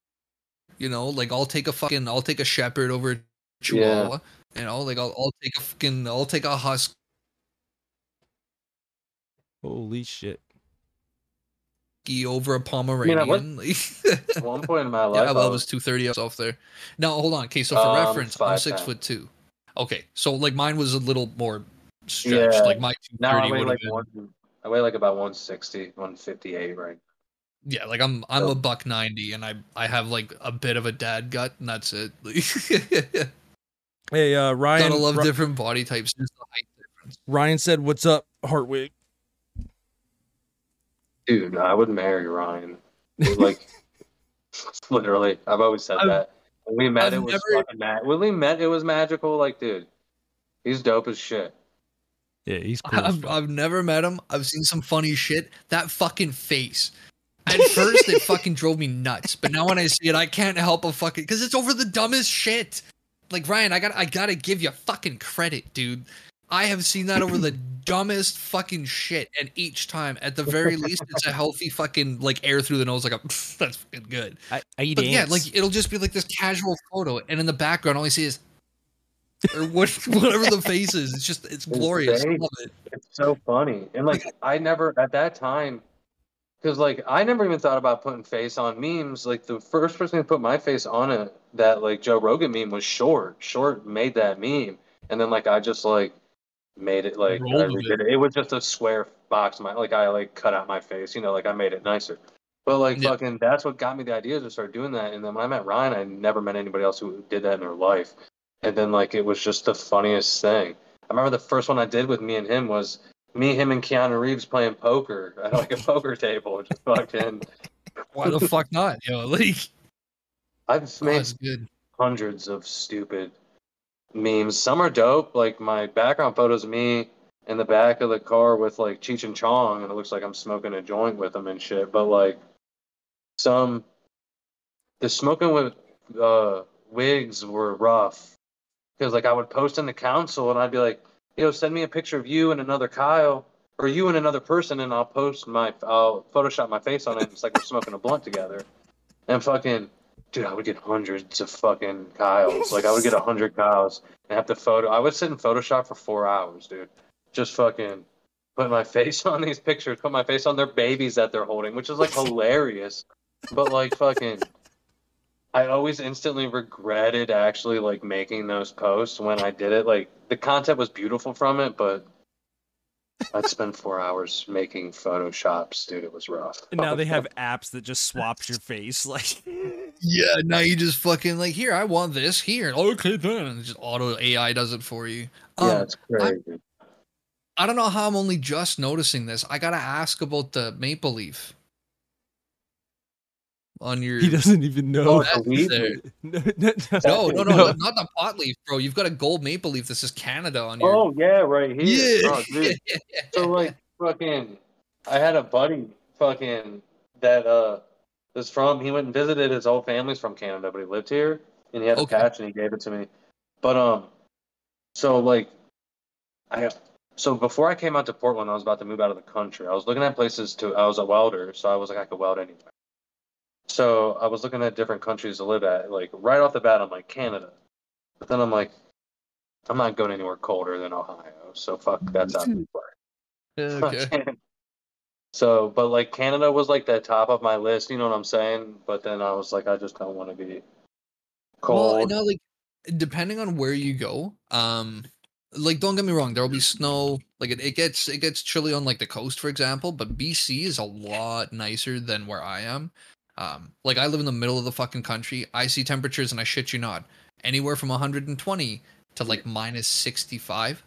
you know like i'll take a fucking i'll take a shepherd over a chihuahua you know like I'll, I'll take a fucking i'll take a husky holy shit. Over a pomeranian was- like, At one point in my life, yeah I well, I was was 230 off there now hold on okay so for Um, reference i'm 5'10". six foot two okay so like mine was a little more stretched Yeah. like my now I 230 weigh would like have one. I weigh like about 160, 158, right? yeah like i'm i'm So- a buck 90 and i i have like a bit of a dad gut and that's it Hey, uh, Ryan. Gotta love Ri- different body types. Just the height difference. Ryan said, "What's up, Hartwig?" Dude, I would marry Ryan. Like, literally, I've always said I've- that. When we met, I've it was never- fucking mad. When we met, it was magical. Like, dude, he's dope as shit. Yeah, he's cool. I've. I've never met him. I've seen some funny shit. That fucking face. At first, it fucking drove me nuts, but now when I see it, I can't help but fucking because it's over the dumbest shit. Like Ryan, I got I gotta give you fucking credit, dude. I have seen that over the dumbest fucking shit, and each time, at the very least, it's a healthy fucking like air through the nose, like a that's fucking good. I, I eat But yeah, like it'll just be like this casual photo, and in the background, all you see is or what, whatever the face is. It's just it's glorious. I love it. It's so funny. And like I never at that time because like I never even thought about putting face on memes. Like the first person to put my face on it, that like Joe Rogan meme was short. Short made that meme. And then like I just like made it like I redid it. it was just a square box. My like I like cut out my face, you know, like I made it nicer. But like Yeah. fucking that's what got me the idea to start doing that. And then when I met Ryan, I never met anybody else who did that in their life. And then like it was just the funniest thing. I remember the first one I did with me and him was me, him, and Keanu Reeves playing poker at like a poker table. Just fucking. Why the fuck not? Yo, like I've made hundreds of stupid memes. Some are dope. Like my background photos of me in the back of the car with like Cheech and Chong, and it looks like I'm smoking a joint with them and shit. But like some, the smoking with uh, wigs were rough because like I would post in the council and I'd be like, yo, send me a picture of you and another Kyle. Or you and another person, and I'll post my, I'll Photoshop my face on it. It's like we're smoking a blunt together, and fucking, dude, I would get hundreds of fucking Kyles. Like I would get a hundred Kyles and have to photo. I would sit in Photoshop for four hours, dude. Just fucking put my face on these pictures, put my face on their babies that they're holding, which is like hilarious. But like fucking, I always instantly regretted actually like making those posts when I did it. Like the content was beautiful from it, but I'd spend four hours making photoshops, dude. It was rough. And now they have apps that just swaps your face. Like, Yeah, now you just fucking like here. I want this here. Okay, then just auto AI does it for you. Um, yeah, it's crazy. I don't know how I'm only just noticing this. I gotta ask about the maple leaf on your. he doesn't even know. Oh, that's there. no, no, no. No, no, no, No. not the pot leaf, bro. You've got a gold maple leaf. This is Canada on your. Oh yeah, right here. yeah. Oh, dude. So like fucking, I had a buddy fucking that uh is from. He went and visited his whole family's from Canada, but he lived here and he had a Okay. patch and he gave it to me. But um, so like, I have so before I came out to Portland, I was about to move out of the country. I was looking at places to. I was a welder, so I was like I could weld anywhere. So I was looking at different countries to live at. Like right off the bat, I'm like Canada, but then I'm like, I'm not going anywhere colder than Ohio. So fuck, that's out of the question. okay. So, but like Canada was like the top of my list, you know what I'm saying? But then I was like, I just don't want to be cold. Well, cold. no, like depending on where you go, um, like don't get me wrong, there will be snow Like it, it gets it gets chilly on like the coast, for example, but BC is a lot nicer than where I am. Um, like I live in the middle of the fucking country. I see temperatures, and I shit you not, anywhere from 120 to like minus 65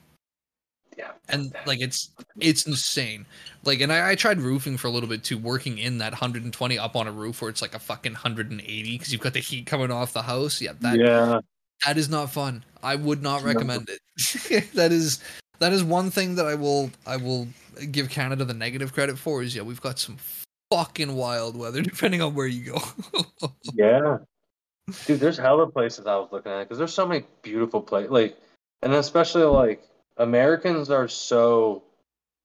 Yeah. and like it's it's insane like and I, I tried roofing for a little bit too working in that 120 up on a roof where it's like a fucking 180 because you've got the heat coming off the house yeah that yeah. that is not fun i would not No. recommend it that is that is one thing that i will i will give canada the negative credit for is yeah we've got some fucking wild weather depending on where you go Yeah. Dude, there's hella places I was looking at because there's so many beautiful places. Like, and especially like Americans are so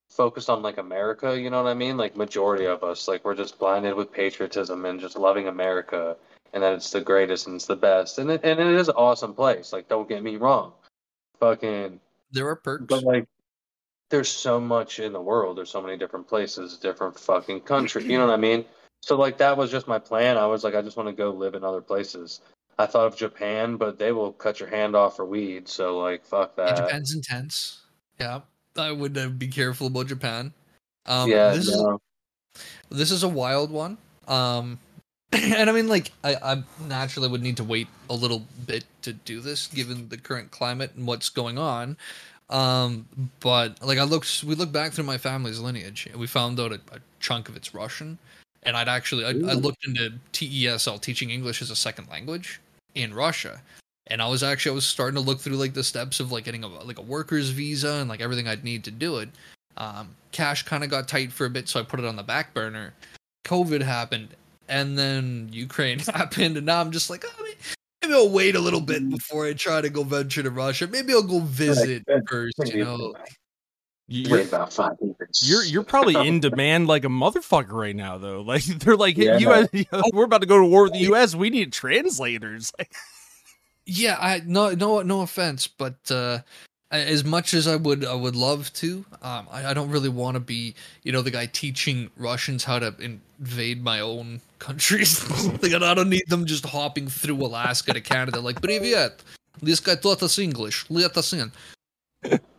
focused on like America. You know what I mean? Like majority of us, like we're just blinded with patriotism and just loving America, and that it's the greatest and it's the best, and it and it is an awesome place. Like, don't get me wrong, fucking. there are perks But like, there's so much in the world. There's so many different places, different fucking countries. You know what I mean? So like that was just my plan. I was like, I just want to go live in other places. I thought of Japan, but they will cut your hand off for weed. So like, fuck Yeah, that. Japan's intense. Yeah, I would uh, be careful about Japan. Um, yeah, this is this is a wild one. Um, and I mean, like, I, I naturally would need to wait a little bit to do this, given the current climate and what's going on. Um, but like, I looked, we looked back through my family's lineage, and we found out a, a chunk of it's Russian. And I'd actually, I, I looked into TESL, teaching English as a second language, in Russia. And I was actually, I was starting to look through like the steps of like getting a like a worker's visa and like everything I'd need to do it. Um, cash kind of got tight for a bit, so I put it on the back burner. COVID happened, and then Ukraine happened, and now I'm just like, oh, maybe I'll wait a little bit before I try to go venture to Russia. Maybe I'll go visit Like, first, you know. You're, Wait about five years. you're you're probably in demand like a motherfucker right now though. Like they're like Yeah. US, we're about to go to war with the US. We need translators. Yeah, I no no no offense, but uh, as much as I would I would love to, um, I, I don't really want to be you know the guy teaching Russians how to invade my own countries. like I don't need them just hopping through Alaska to Canada. Like, привет, this guy taught us English. Let us in.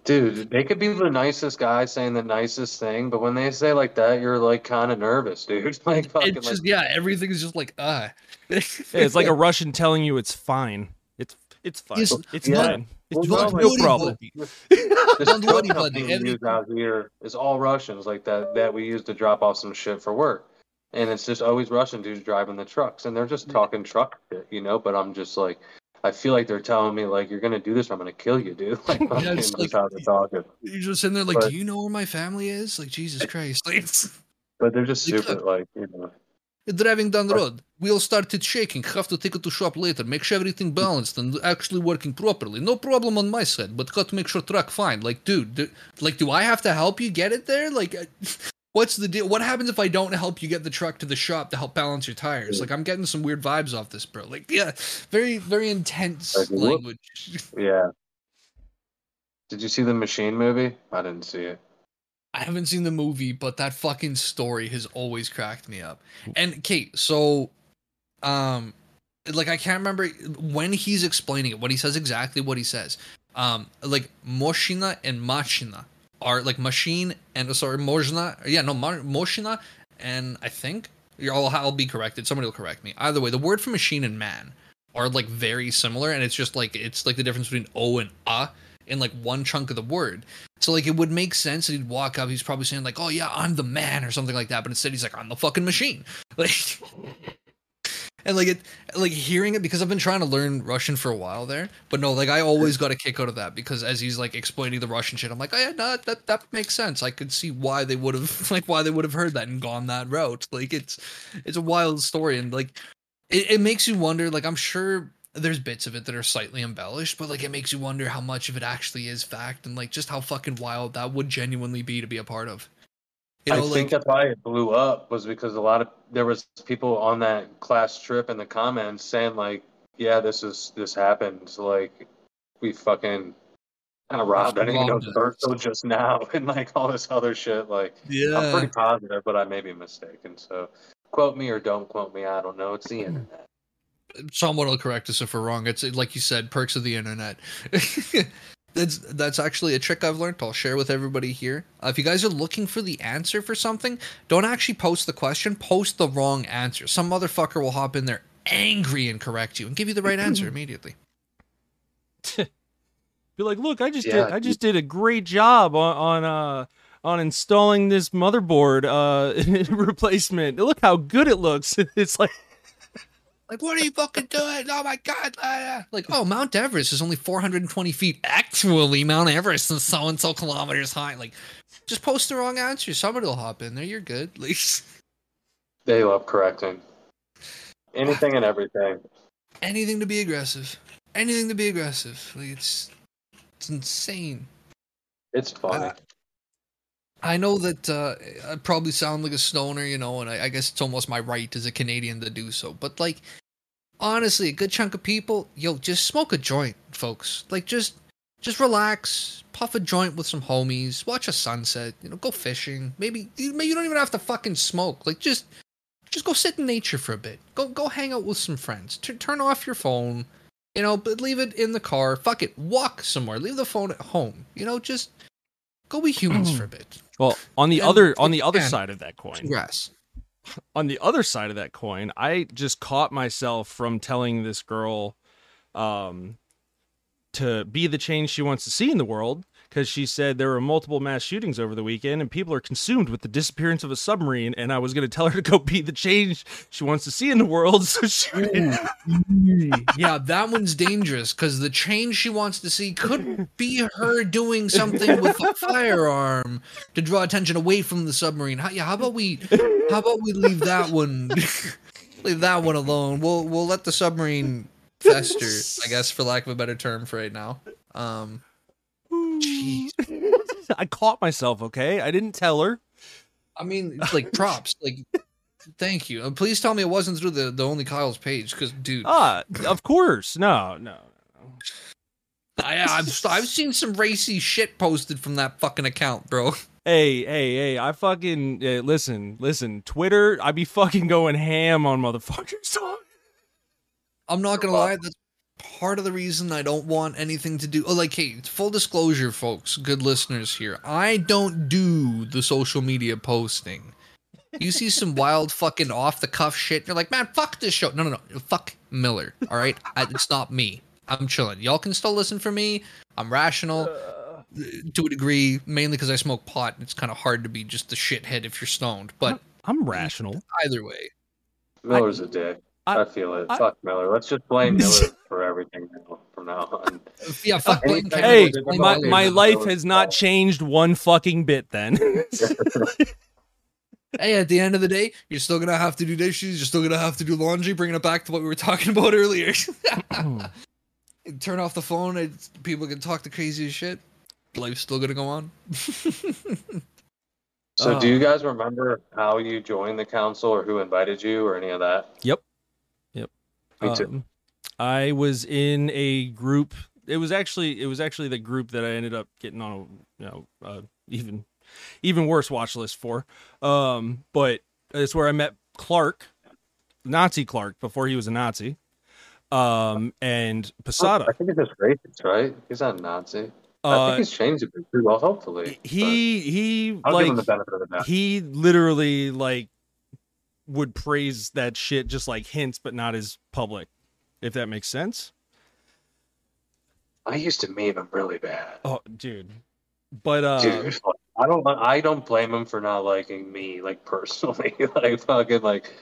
Dude, they could be the nicest guy saying the nicest thing, but when they say like that, you're like kind of nervous, dude. Like fucking It's like, just yeah, everything's just like ah. it's like a Russian telling you it's fine. It's it's fine. Yes, it's yeah. fine. It's Well, fine. no, No problem. this Don't truck worry, company we use out here is all Russians like that that we use to drop off some shit for work. And it's just always Russian dudes driving the trucks and they're just mm. talking truck shit, you know, but I'm just like I feel like they're telling me like you're gonna do this or I'm gonna kill you, dude. Like, Yeah, fucking it's like- how they're talking. You're just sitting there like, But- do you know where my family is? Like Jesus Christ. Like, But they're just You super like, you know. Driving down the road. Wheel started shaking. Have to take it to shop later. Make sure everything balanced and actually working properly. No problem on my side, but got to make sure truck fine. Like, dude, do, like, do I have to help you get it there? Like, what's the deal? What happens if I don't help you get the truck to the shop to help balance your tires? Like, I'm getting some weird vibes off this, bro. Like, yeah, very, very intense Like, language. Yeah. Did you see the machine movie? I didn't see it. I haven't seen the movie, but that fucking story has always cracked me up. And Kate, so um like I can't remember when he's explaining it, when he says exactly what he says. Um like moshina and machina are like machine and sorry, mojna. Yeah, no, moshina and I think I'll, I'll be corrected. Somebody will correct me. Either way, the word for machine and man are like very similar and it's just like it's like the difference between o and a in like one chunk of the word. So like it would make sense that he'd walk up, he's probably saying like, "Oh yeah, I'm the man" or something like that, but instead he's like, "I'm the fucking machine." Like and like it like hearing it because I've been trying to learn Russian for a while there, but no, like I always got a kick out of that because as he's like explaining the Russian shit, I'm like, "Oh yeah, no, that that makes sense. I could see why they would have like why they would have heard that and gone that route." Like it's it's a wild story and like it, it makes you wonder like I'm sure there's bits of it that are slightly embellished, but like it makes you wonder how much of it actually is fact and like just how fucking wild that would genuinely be to be a part of. You know, I like think that's why it blew up was because a lot of there was people on that class trip in the comments saying like, yeah, this is this happened. So, like we fucking kind of robbed. I didn't even know Berto just now and like all this other shit. Like yeah, I'm pretty positive, but I may be mistaken. So quote me or don't quote me. I don't know. It's the hmm. internet. Someone will correct us if we're wrong. It's like you said, perks of the internet. That's that's actually a trick I've learned. I'll share with everybody here. Uh, if you guys are looking for the answer for something, don't actually post the question. Post the wrong answer. Some motherfucker will hop in there angry and correct you and give you the right answer immediately. Be like, look, I just Yeah, did I just did a great job on on uh on installing this motherboard uh replacement. Look how good it looks. It's like Like, what are you fucking doing? Oh my god! Like, oh, Mount Everest is only 420 feet. Actually, Mount Everest is so and so kilometers high. Like, just post the wrong answer. Somebody will hop in there. You're good. Like, They love correcting anything and everything. anything to be aggressive. Anything to be aggressive. Like, it's it's insane. It's funny. Uh, I know that uh, I probably sound like a stoner, you know, and I, I guess it's almost my right as a Canadian to do so. But like, honestly, a good chunk of people, yo, just smoke a joint, folks. Like, just just relax, puff a joint with some homies, watch a sunset, you know, go fishing. Maybe you, maybe you don't even have to fucking smoke. Like, just just go sit in nature for a bit. Go go hang out with some friends. T- turn off your phone. You know, but leave it in the car. Fuck it. Walk somewhere. Leave the phone at home. You know, just go be humans for a bit. Well, on the And other on the other can, side of that coin. Yes. on the other side of that coin, I just caught myself from telling this girl um, to be the change she wants to see in the world because she said there were multiple mass shootings over the weekend and people are consumed with the disappearance of a submarine. And I was going to tell her to go be the change she wants to see in the world. So she. yeah, that one's dangerous because the change she wants to see could be her doing something with a firearm to draw attention away from the submarine. How, yeah, how about we? How about we leave that one? leave that one alone. We'll we'll let the submarine fester, I guess, for lack of a better term, for right now. Um, Jeez. I caught myself, okay? I didn't tell her. I mean, it's like props, like. Thank you. Uh, please tell me it wasn't through the, the only Kyle's page, because dude, Ah, of course. No, no. I, I've I've seen some racy shit posted from that fucking account, bro. Hey, hey, hey! I fucking uh, listen, listen. Twitter, I be fucking going ham on motherfuckers. I'm not gonna lie, that's part of the reason I don't want anything to do. Oh, like, hey, full disclosure, folks, good listeners here. I don't do the social media posting. You see some wild fucking off the cuff shit, you're like, man, fuck this show. No, no, no, fuck Miller. All right, I, it's not me. I'm chilling. Y'all can still listen for me. I'm rational uh, to a degree, mainly because I smoke pot. It's kind of hard to be just the shithead if you're stoned. But I'm rational. either way, Miller's a dick. I- I, feel it. I- Fuck Miller. Let's just blame Miller for everything now, from now on. yeah, fuck. Hey, Hey, my my life has not fault. changed one fucking bit. Then hey, at the end of the day, you're still gonna have to do dishes. You're still gonna have to do laundry. Bringing it back to what we were talking about earlier. Turn off the phone. It's, people can talk the craziest shit. Life's still gonna go on. So, do Uh. you guys remember how you joined the council or who invited you or any of that? Yep. Yep. Me too. Um, I was in a group. It was actually it was actually the group that I ended up getting on a you know uh, even even worse watch list for. Um, but it's where I met Clark, Nazi Clark, before he was a Nazi. Um, and Posada. I think it's just racist, right? He's not a Nazi. I Uh, think he's changed a bit. Well, hopefully. he he I'll give him the like benefit of the doubt. he literally like would praise that shit just like hints, but not as public. If that makes sense. I used to meme him really bad. Oh, dude. But uh, Dude, I don't. I don't blame him for not liking me, like personally. like fucking, like,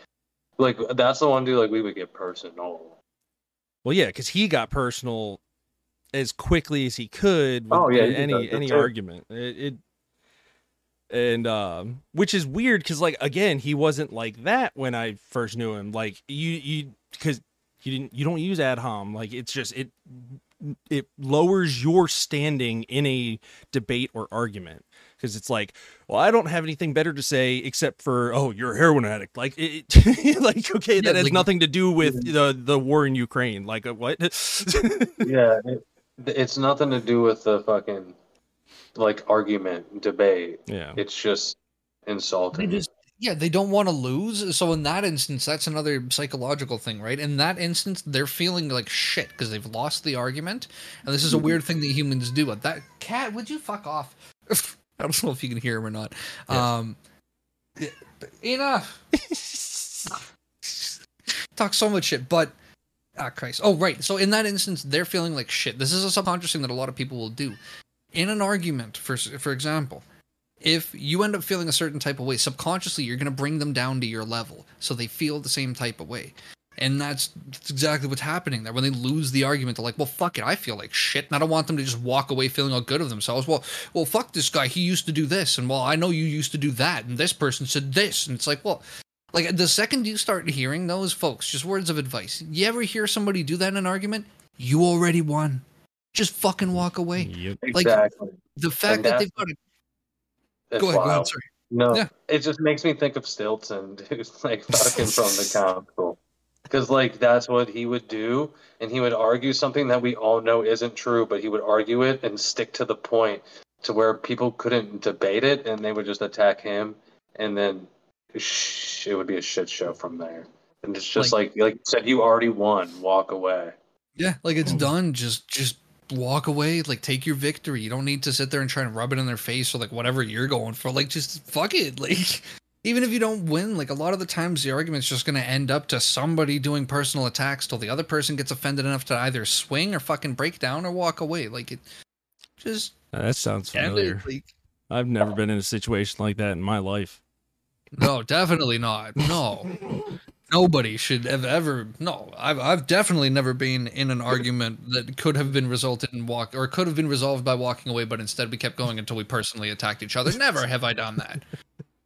like that's the one dude. Like we would get personal. well, yeah, because he got personal as quickly as he could with Oh, yeah, any any too. argument. It, it and um, which is weird because like again, he wasn't like that when I first knew him. Like you you because you didn't you don't use ad hom. Like it's just it it lowers your standing in a debate or argument. Because it's like well i don't have anything better to say except for oh you're a heroin addict. Like it, like okay that Yeah, has like- nothing to do with the the war in ukraine. Like uh, what? Yeah, it, it's nothing to do with the fucking like argument debate. yeah It's just They insulting. just yeah, they don't want to lose. So in that instance, that's another psychological thing, right? In that instance, they're feeling like shit because they've lost the argument, and this is a weird thing that humans do. But that cat, would you fuck off? I don't know if you can hear him or not. Yeah. Um, enough. Talk so much shit, but ah, Christ. Oh, right. So in that instance, they're feeling like shit. This is a subconscious thing that a lot of people will do. In an argument, for for example, if you end up feeling a certain type of way, subconsciously you're going to bring them down to your level so they feel the same type of way. And that's, that's exactly what's happening there. When they lose the argument, they're like, "Well, fuck it, I feel like shit," and I don't want them to just walk away feeling all good of themselves. Well, well, fuck this guy. He used to do this, and well, I know you used to do that, and this person said this, and it's like, well, like the second you start hearing those folks, just words of advice. You ever hear somebody do that in an argument? You already won. Just fucking walk away. Yep. Like, Exactly. The fact And that they've got it. It's Go ahead, go ahead. wild. Sorry. No, Yeah. it just makes me think of Stilton, dude, like fucking from the council. Because, like, that's what he would do. And he would argue something that we all know isn't true, but he would argue it and stick to the point to where people couldn't debate it and they would just attack him. And then sh- it would be a shit show from there. And it's just like, like, you said, you already won. Walk away. Yeah, like it's mm. done. Just just walk away. Like take your victory. You don't need to sit there and try and rub it in their face or like whatever you're going for. Like just fuck it. Like even if you don't win, like a lot of the times the argument's just gonna end up to somebody doing personal attacks till the other person gets offended enough to either swing or fucking break down or walk away. Like it just That sounds familiar. it. Like, I've never been in a situation like that in my life. no, definitely not. No. Nobody should have ever. No, I've I've definitely never been in an argument that could have been resulted in walk or could have been resolved by walking away, but instead we kept going until we personally attacked each other. Never have I done that.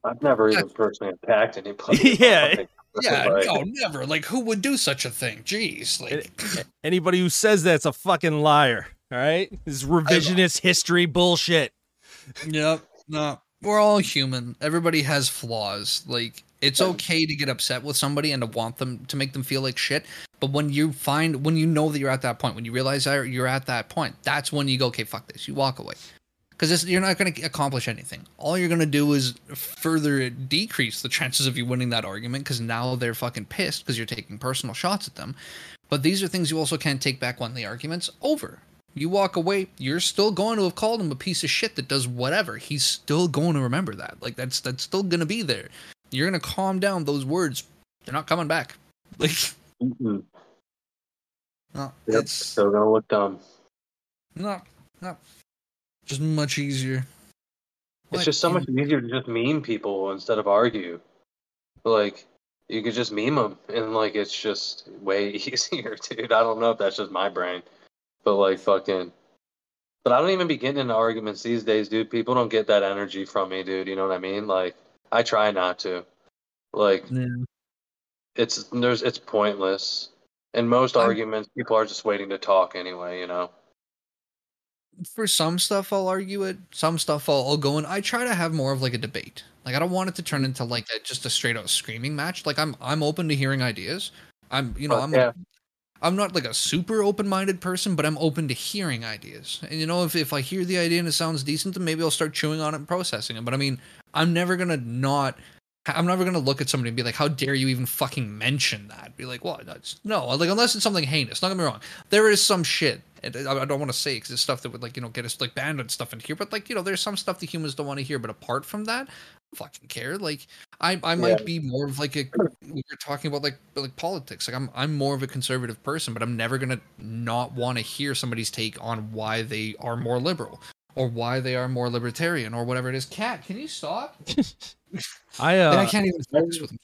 I've never even personally attacked anybody. Yeah. Yeah, Like, no, never. Like, who would do such a thing? Jeez, like, Anybody who says that's a fucking liar. All right, this is revisionist history bullshit. Yep. No. We're all human. Everybody has flaws. Like it's okay to get upset with somebody and to want them to make them feel like shit. But when you find when you know that you're at that point, when you realize that you're at that point, that's when you go, okay, fuck this. You walk away. Because you're not going to accomplish anything. All you're going to do is further decrease the chances of you winning that argument because now they're fucking pissed because you're taking personal shots at them. But these are things you also can't take back when the argument's over. You walk away, you're still going to have called him a piece of shit that does whatever. He's still going to remember that. Like that's that's still going to be there. You're going to calm down those words. They're not coming back. Like mm-mm. no, Yep, it's still gonna look dumb. not not just much easier. It's What just so in- much easier to just meme people instead of argue. Like you could just meme them, and like it's just way easier, dude. I don't know if that's just my brain, but like fucking. But I don't even be getting into arguments these days, dude. People don't get that energy from me, dude. You know what I mean? Like I try not to. Like Yeah. it's there's it's pointless. In most I'm- arguments, people are just waiting to talk anyway. You know. for some stuff I'll argue it. Some stuff I'll, I'll go and I try to have more of like a debate. Like I don't want it to turn into like a, just a straight out screaming match. Like I'm I'm open to hearing ideas. I'm you know But, I'm yeah. I'm not like a super open minded person, but I'm open to hearing ideas. And you know if if I hear the idea and it sounds decent, then maybe I'll start chewing on it and processing it. But I mean, I'm never gonna not. I'm never gonna look at somebody and be like, "How dare you even fucking mention that?" Be like, "What? That's no." Like unless it's something heinous. Don't get me wrong. There is some shit. And I I don't want to say because it's stuff that would like you know get us like banned and stuff in here. But like you know, there's some stuff that humans don't want to hear. But apart from that, fucking care. Like I I might Yeah. be more of like a we are talking about like like politics. Like I'm I'm more of a conservative person, but I'm never gonna not want to hear somebody's take on why they are more liberal or why they are more libertarian or whatever it is. Cat, can you stop? I And I uh, can't even focus with him.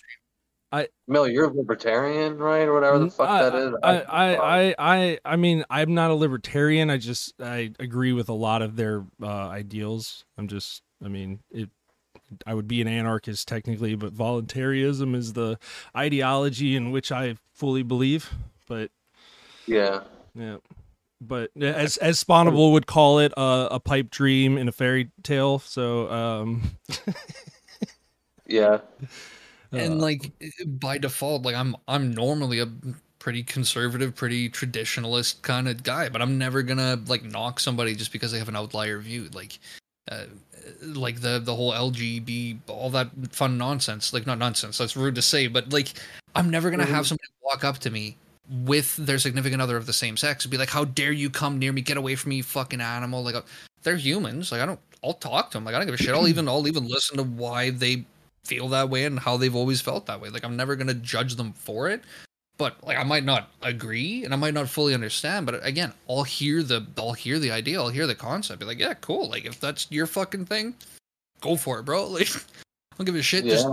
Mill, you're a libertarian, right, or whatever the fuck I, that is. I, I, I, I, I mean, I'm not a libertarian. I just I agree with a lot of their uh, ideals. I'm just, I mean, it. I would be an anarchist technically, but voluntarism is the ideology in which I fully believe. But yeah. yeah, but as as Spawnable would call it, uh, a pipe dream in a fairy tale. So, um, Yeah. and uh, like by default like i'm i'm normally a pretty conservative pretty traditionalist kind of guy but i'm never gonna like knock somebody just because they have an outlier view like uh, like the the whole LGB, all that fun nonsense. Like not nonsense. That's rude to say, but like I'm never gonna have somebody walk up to me with their significant other of the same sex and be like, "How dare you come near me? Get away from me, fucking animal!" Like uh, they're humans. Like I don't. I'll talk to them. Like I don't give a shit. I'll even I'll even listen to why they feel that way and how they've always felt that way. Like I'm never gonna judge them for it. But like I might not agree and I might not fully understand. But again, I'll hear the I'll hear the idea. I'll hear the concept. Be like, yeah, cool. Like if that's your fucking thing, go for it, bro. Like I don't give a shit. Just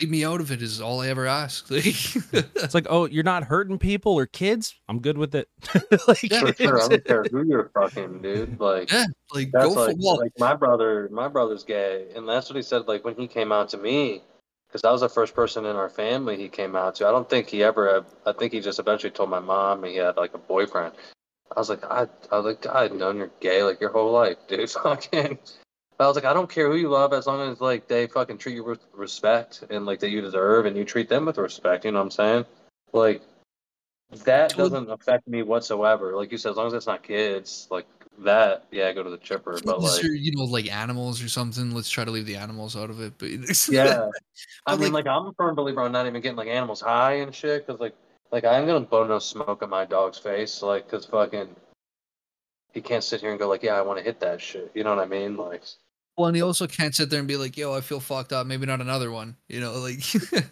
leave me out of it is all I ever ask. Like, It's like, oh, you're not hurting people or kids. I'm good with it. like, Yeah, For sure. I don't care who you're fucking, dude. Like yeah, like That's go for like, well, like my brother. My brother's gay, and that's what he said. Like when he came out to me, because I was the first person in our family he came out to. I don't think he ever. I think he just eventually told my mom he had like a boyfriend. I was like, I, I was like, I've known you're gay like your whole life, dude. Fucking. I was like, I don't care who you love as long as like they fucking treat you with respect and like that you deserve, and you treat them with respect. You know what I'm saying? Like that doesn't affect me whatsoever. Like you said, as long as it's not kids, like that, yeah, go to the chipper. But like, you know, like animals or something. Let's try to leave the animals out of it. But Yeah, I mean, like- like, I'm a firm believer on not even getting like animals high and shit, because like, like I'm gonna blow no smoke in my dog's face, like, cause fucking, he can't sit here and go like, yeah, I want to hit that shit. You know what I mean? Like, well, and he also can't sit there and be like, "Yo, I feel fucked up. Maybe not another one." You know, like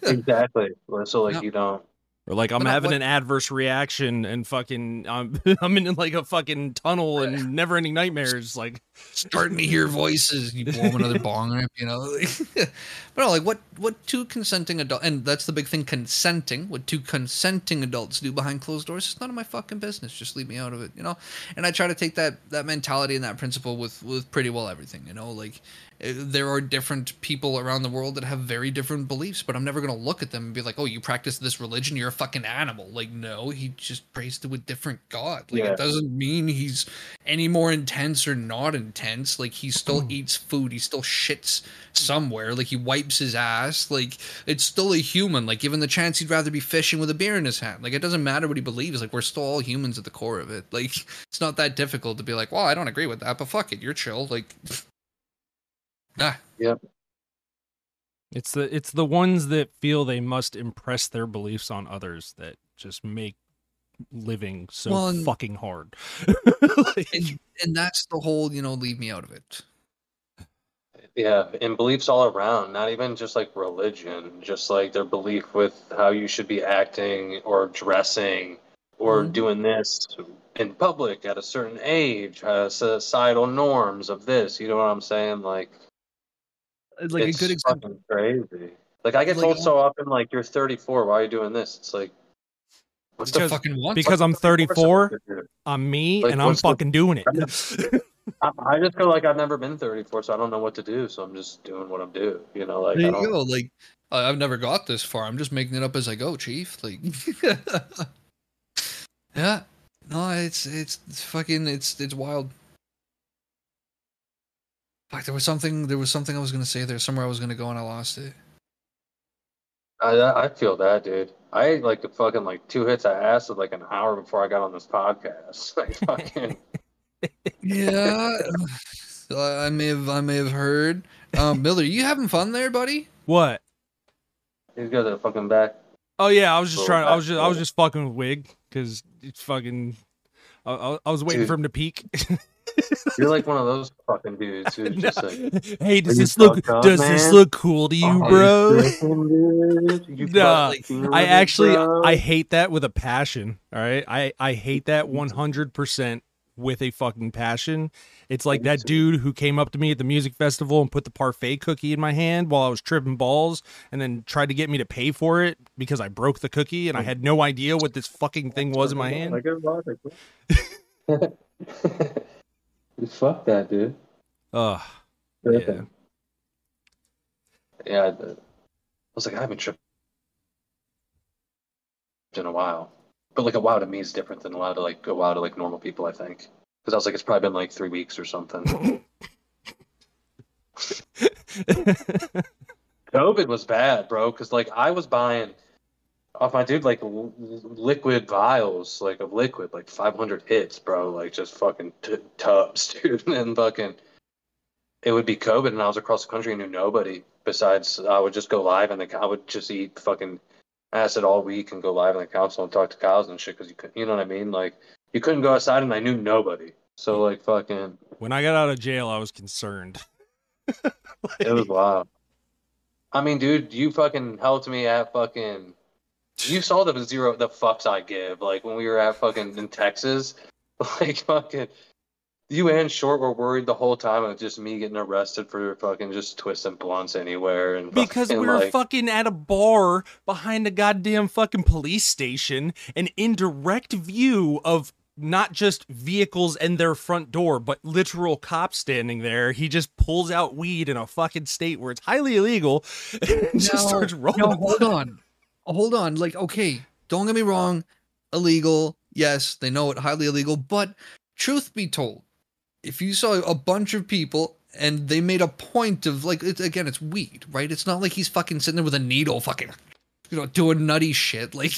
exactly. So like, you don't. Or like I'm But having an adverse reaction and fucking I'm I'm in like a fucking tunnel and never ending nightmares. Like starting to hear voices. You blow another bong rip, you know. but no, like what what two consenting adult and that's the big thing, consenting. What two consenting adults do behind closed doors is none of my fucking business. Just leave me out of it, you know. And I try to take that that mentality and that principle with with pretty well everything, you know. Like there are different people around the world that have very different beliefs, but I'm never gonna look at them and be like, "Oh, you practice this religion, you're a fucking animal." Like, no, he just prays to a different god. Like, Yeah. it doesn't mean he's any more intense or not intense. Like, he still Hmm. eats food, he still shits somewhere. Like, he wipes his ass. Like, it's still a human. Like, given the chance, he'd rather be fishing with a beer in his hand. Like, it doesn't matter what he believes. Like, we're still all humans at the core of it. Like, it's not that difficult to be like, "Well, I don't agree with that, but fuck it, you're chill." Like, ah, it's the it's the ones that feel they must impress their beliefs on others that just make living so Well, and- fucking hard. Like- and and that's the whole you know leave me out of it Yeah, and beliefs all around, not even just like religion, just like their belief with how you should be acting or dressing or Mhm. doing this in public at a certain age, uh, societal norms of this. You know what I'm saying? Like, Uh, like it's a good example fucking crazy. Like I get Like, told so often, like you're 34. Why are you doing this? It's like, what's because, the fucking want because I'm what's the purpose of 34. I'm me, Like, and I'm what's the- fucking doing it. I, I just feel like I've never been 34, so I don't know what to do. So I'm just doing what I'm doing. You know, like there I you don't. go like I- i've never got this far i'm just making it up as i go chief like yeah no it's it's, it's fucking it's it's wild Fuck, there was something there was something i was gonna say there somewhere i was gonna go and i lost it I I feel that, dude. I ate like the fucking like two hits of acid like an hour before I got on this podcast. Like fucking. yeah I I may have i may have heard um miller you having fun there buddy what? These guys are fucking back. Oh yeah, I was just Little trying. I was just I was just fucking with Wig because it's fucking. I, I, I was waiting Dude. for him to peak. You're like one of those fucking dudes who's No. just like. hey, does this look? up, does this look cool to you, "Oh, bro? dude? You Nah, I actually bro?" I hate that with a passion. All right, I I hate that one hundred percent with a fucking passion. It's like that dude who came up to me at the music festival and put the parfait cookie in my hand while I was tripping balls, and then tried to get me to pay for it because I broke the cookie and I had no idea what this fucking thing was in my hand. Like it. Fuck that, dude. Ugh. Yeah. Tripping. Yeah, I I was like, I haven't tripped in a while. But like a while to me is different than a wow to like a while to like normal people, I think. Because I was like, it's probably been like three weeks or something. COVID was bad, bro. Because like I was buying off my dude like l- liquid vials, like of liquid, like 500 hits, bro. Like just fucking t- tubs, dude, and fucking. it would be COVID, and I was across the country and knew nobody. Besides, I would just go live, and the I would just eat fucking acid all week and go live in the council and talk to cows and shit because you could, you know what I mean? Like you couldn't go outside, and I knew nobody. So like fucking, When I got out of jail, I was concerned. it was wild. I mean, dude, you fucking helped me at fucking. You saw the zero the fucks I give, like when we were at fucking in Texas, like fucking. You and Short were worried the whole time of just me getting arrested for fucking just twisting blunts anywhere and because we fucking, were like, fucking at a bar behind a goddamn fucking police station and in direct view of not just vehicles and their front door, but literal cops standing there. He just pulls out weed in a fucking state where it's highly illegal and just starts rolling. No, hold on. Oh, hold on. Like, okay, don't get me wrong. Illegal. Yes, they know it highly illegal. But truth be told, if you saw a bunch of people and they made a point of like, it's, again, it's weed, right? It's not like he's fucking sitting there with a needle, fucking, you know, doing nutty shit. Like,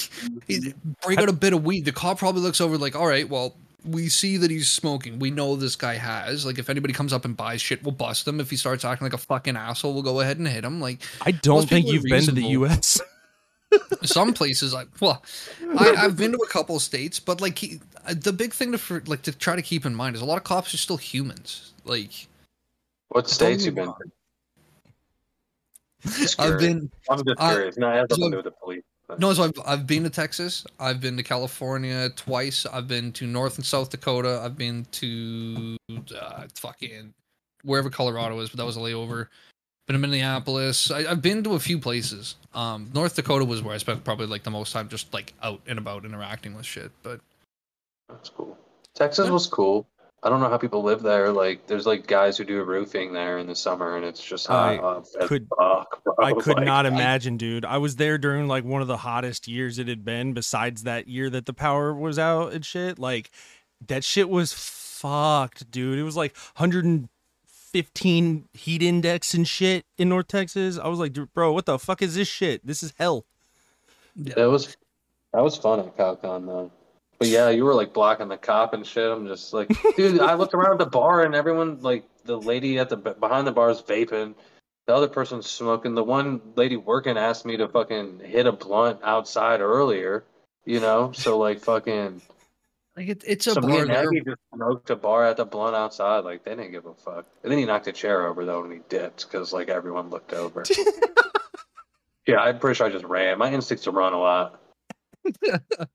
break out a bit of weed. The cop probably looks over like, all right, well. We see that he's smoking. We know this guy has. Like, if anybody comes up and buys shit, we'll bust him. If he starts acting like a fucking asshole, we'll go ahead and hit him. Like, I don't think you've been to the. U.S. some places I well, I, I've been to a couple of states, but like he, uh, the big thing to for, like to try to keep in mind is a lot of cops are still humans. Like what states you Don't been? to? I've curious. been I'm just I- curious. No, it has so- nothing to do with the police. but- no, so I've I've been to Texas, I've been to California twice, I've been to North and South Dakota, I've been to uh, fucking wherever Colorado is, but that was a layover. Been to Minneapolis. I, I've been to a few places. Um, North Dakota was where I spent probably like the most time just like out and about interacting with shit. But That's cool. Texas Yeah. was cool. I don't know how people live there. Like, there's like guys who do roofing there in the summer, and it's just I hot could- fuck. I could Like, not imagine, dude. I was there during like one of the hottest years it had been, besides that year that the power was out and shit. Like that shit was fucked, dude. It was like 115 heat index and shit in North Texas. I was like, bro, what the fuck is this shit? This is hell. That was that was fun at CalCon though. But yeah, you were like blocking the cop and shit. I'm just like, dude. I looked around the bar and everyone, like the lady at the behind the bar is vaping. The other person's smoking. The one lady working asked me to fucking hit a blunt outside earlier. You know, so like fucking. Like it, it's a So me bar and there. Just smoked a bar at the blunt outside. Like they didn't give a fuck. And then he knocked a chair over though, and he dipped because like everyone looked over. yeah, I'm pretty sure I just ran. My instincts to run a lot.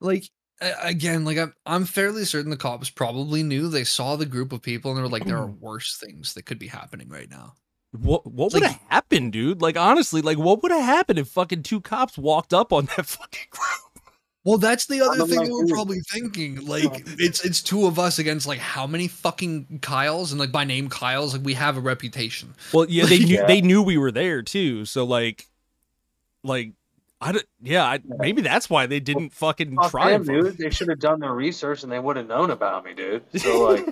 like again like I'm, I'm fairly certain the cops probably knew they saw the group of people and they were like there are mm. worse things that could be happening right now What what would have happened, dude? Like honestly, like what would have happened if fucking two cops walked up on that fucking group? Well that's the other thing like, we're probably thinking like it's it's two of us against like how many fucking kyles and like by name kyles like we have a reputation Well, yeah, they knew Yeah. they knew we were there too. So like, like I don't. Yeah, I, maybe that's why they didn't fucking Fuck try. them, and dude. They should have done their research and they would have known about me, dude. So like,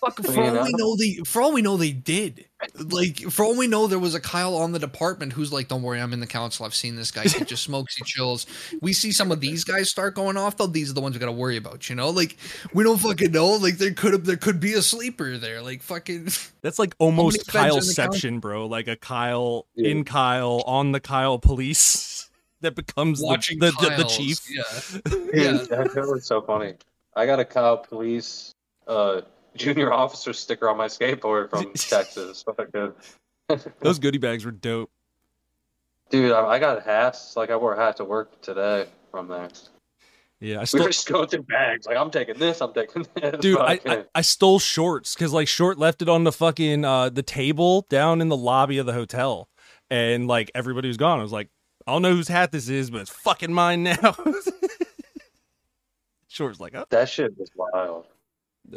Fuck, for all know? we know they for all we know they did like for all we know there was a kyle on the department who's like don't worry i'm in the council i've seen this guy he just smokes he chills we see some of these guys start going off though these are the ones we gotta worry about you know like we don't fucking know like there could have there could be a sleeper there like fucking That's like almost feds are Kyleception, bro. Like a Kyle Yeah. in Kyle on the Kyle police that becomes the, watching the, the, the chief. yeah Yeah. that, that was so funny. I got a cow Police uh, junior officer sticker on my skateboard from Texas. Those goodie bags were dope. Dude, I, I got hats. Like I wore a hat to work today from there. Yeah, I We were just going through bags. Like I'm taking this. I'm taking this. Dude, I, I, I stole shorts because like short left it on the fucking uh the table down in the lobby of the hotel, and like everybody was gone. I was like, I don't know whose hat this is, but it's fucking mine now. Short's like, oh, that shit was wild.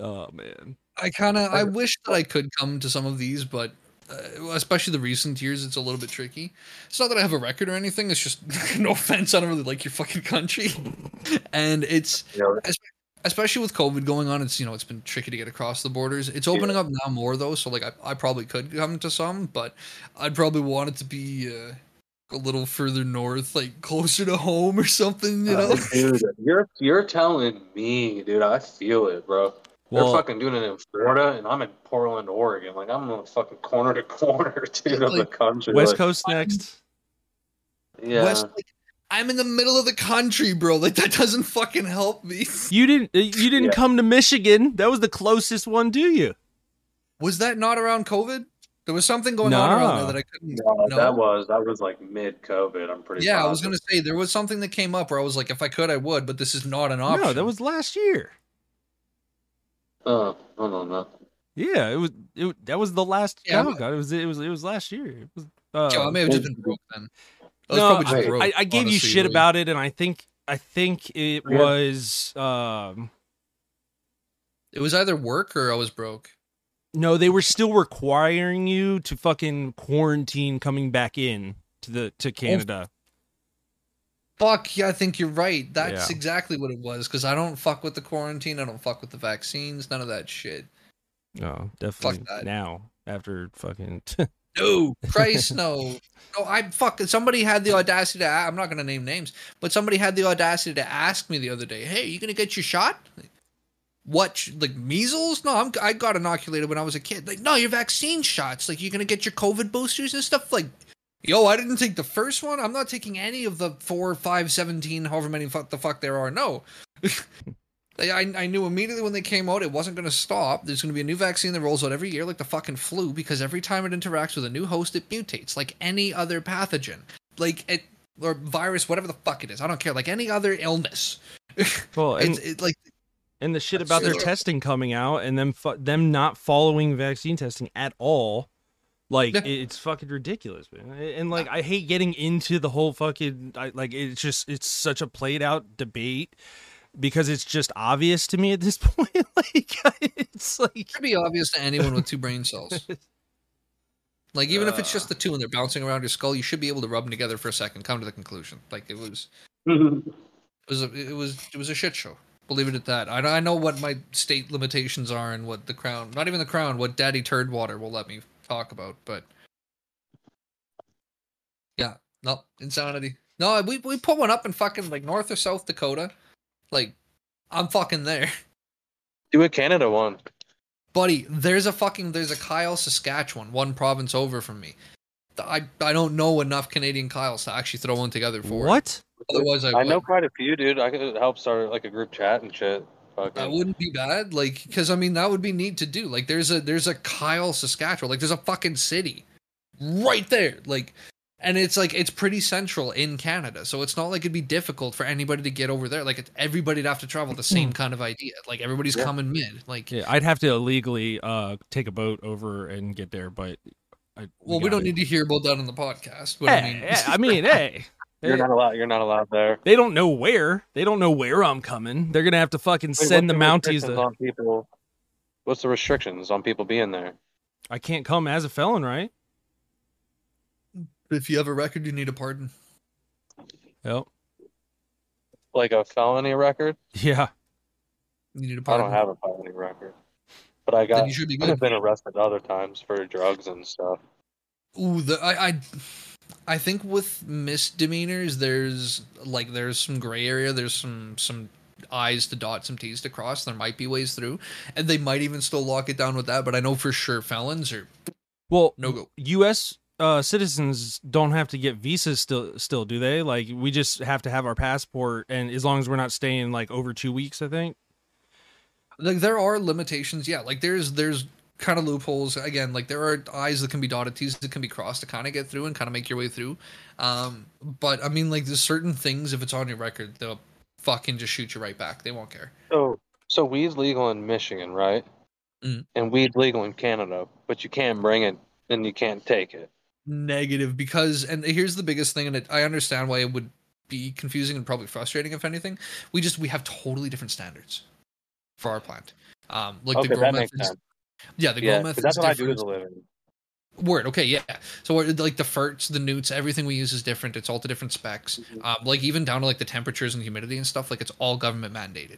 oh man. i kind of i wish that i could come to some of these but uh, especially the recent years it's a little bit tricky it's not that i have a record or anything it's just no offense i don't really like your fucking country and it's You know, especially with COVID going on, it's you know it's been tricky to get across the borders. It's opening up now more though, so like I, I probably could come to some, but I'd probably want it to be uh, a little further north, like closer to home or something. You know, Uh, dude, you're you're telling me, dude. I feel it, bro. They're fucking doing it in Florida, and I'm in Portland, Oregon. Like I'm in the fucking corner to corner, dude, of the country. West like, Coast next. Yeah. West, like, I'm in the middle of the country, bro. Like that doesn't fucking help me. You didn't. uh, You didn't Yeah. come to Michigan. That was the closest one do you. Was that not around COVID? There was something going on around there that I couldn't. No, No? that was that was like mid COVID. I'm pretty. Yeah, I was gonna say there was something that came up where I was like, if I could, I would, but this is not an option. No, that was last year. Oh, no, no, no. Yeah, it was. It that was the last. Yeah, oh but- god, it was. It was. It was last year. It was. Uh, Yo, I may have just been broke then. I was no, probably just I- broke, I, I gave you shit like- about it, and I think I think it Yeah. was. Um, It was either work or I was broke. No, they were still requiring you to fucking quarantine coming back in to the to oh, Canada. Fuck yeah, I think you're right. That's Yeah. exactly what it was. Because I don't fuck with the quarantine. I don't fuck with the vaccines. None of that shit. Oh, no, definitely that. now after fucking. No, Christ, no. No, I fuck. Somebody had the audacity to. I'm not gonna name names, but somebody had the audacity to ask me the other day, "Hey, you gonna get your shot?" What, like measles? No, I'm. I got inoculated when I was a kid. Like, no, your vaccine shots. Like, you're gonna get your COVID boosters and stuff. Like, yo, I didn't take the first one. I'm not taking any of the four, five, seventeen, however many fuck the fuck there are. No. I, I knew immediately when they came out it wasn't going to stop. There's going to be a new vaccine that rolls out every year, like the fucking flu, because every time it interacts with a new host, it mutates like any other pathogen, like it or virus, whatever the fuck it is. I don't care, like any other illness. well, and it's it, like and the shit That's about their testing coming out and them fu- them not following vaccine testing at all like Yeah. it's fucking ridiculous man and like i hate getting into the whole fucking I, like it's just it's such a played out debate because it's just obvious to me at this point like it's like it should be obvious to anyone with two brain cells. Like even if it's just the two and they're bouncing around your skull, you should be able to rub them together for a second, come to the conclusion. Like it was it was a, it was it was a shit show. Believe it at that. I, I know what my state limitations are and what the crown, not even the crown, what Daddy Turd Water will let me talk about. But yeah, no insanity. No, we we put one up in fucking like North or South Dakota. Like I'm fucking there, Do a Canada one. buddy. There's a fucking there's a Kyle, Saskatchewan, one province over from me. I I don't know enough Canadian Kyles to actually throw one together for. it. what Otherwise, I, I know quite a few, dude. I could help start like a group chat and shit. That wouldn't be bad, like, because I mean that would be neat to do. Like, there's a there's a Kyle, Saskatchewan, like there's a fucking city right there, like, and it's like it's pretty central in Canada, so it's not like it'd be difficult for anybody to get over there. Like, it's, everybody'd have to travel the same kind of idea. Like, everybody's Yeah. coming mid. Like, yeah i'd have to illegally uh take a boat over and get there but I, well, we got don't it. need to hear about that on the podcast. But hey, I mean, hey, I mean hey You're not allowed. You're not allowed there. they don't know where they don't know where i'm coming they're gonna have to fucking Wait, send the what's mounties restrictions to on people. What's the restrictions on people being there? i can't come as a felon right if you have a record, you need a pardon. yep Like a felony record? yeah You need a I pardon. I don't have a felony record, but I Then got. you should be I've good. been arrested other times for drugs and stuff. Ooh, the I, I I think with misdemeanors, there's like there's some gray area. There's some some I's to dot, some T's to cross. There might be ways through, and they might even still lock it down with that. But I know for sure felons are well no go. U.S. Uh, citizens don't have to get visas still, still do they? Like we just have to have our passport, and as long as we're not staying like over two weeks, I think. Like there are limitations. Yeah, like there's there's kind of loopholes again. Like there are I's that can be dotted, T's that can be crossed to kind of get through and kind of make your way through. Um, but I mean, like there's certain things if it's on your record, they'll fucking just shoot you right back. They won't care. So, so weed's legal in Michigan, right? Mm. And weed's legal in Canada, but you can't bring it and you can't take it. negative because and here's the biggest thing and it, i understand why it would be confusing and probably frustrating if anything we just we have totally different standards for our plant um like okay, the grow that methods sense. yeah the Yeah, grow methods that's what I do different. as a living. word okay yeah so like the ferts the newts everything we use is different it's all to different specs Mhm. um like even down to like the temperatures and humidity and stuff like it's all government mandated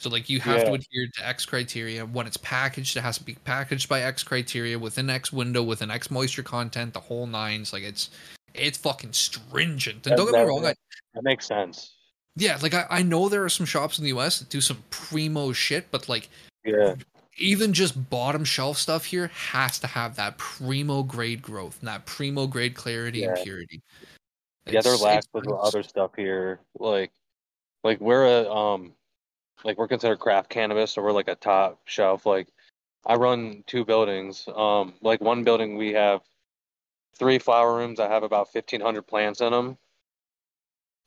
so like you have to adhere to X criteria. When it's packaged, it has to be packaged by X criteria within X window, within X moisture content, the whole nines. Like it's it's fucking stringent. And That- don't get me that- wrong, I, That makes sense. Yeah, like I, I know there are some shops in the US that do some primo shit, but like Yeah. even just bottom shelf stuff here has to have that primo grade growth and that primo grade clarity and Yeah. purity. Yeah, they're It's- lax it's with gross. other stuff here. Like, like we're a um, like we're considered craft cannabis, so we're like a top shelf. Like, I run two buildings. Um, like one building we have three flower rooms. I have about fifteen hundred plants in them,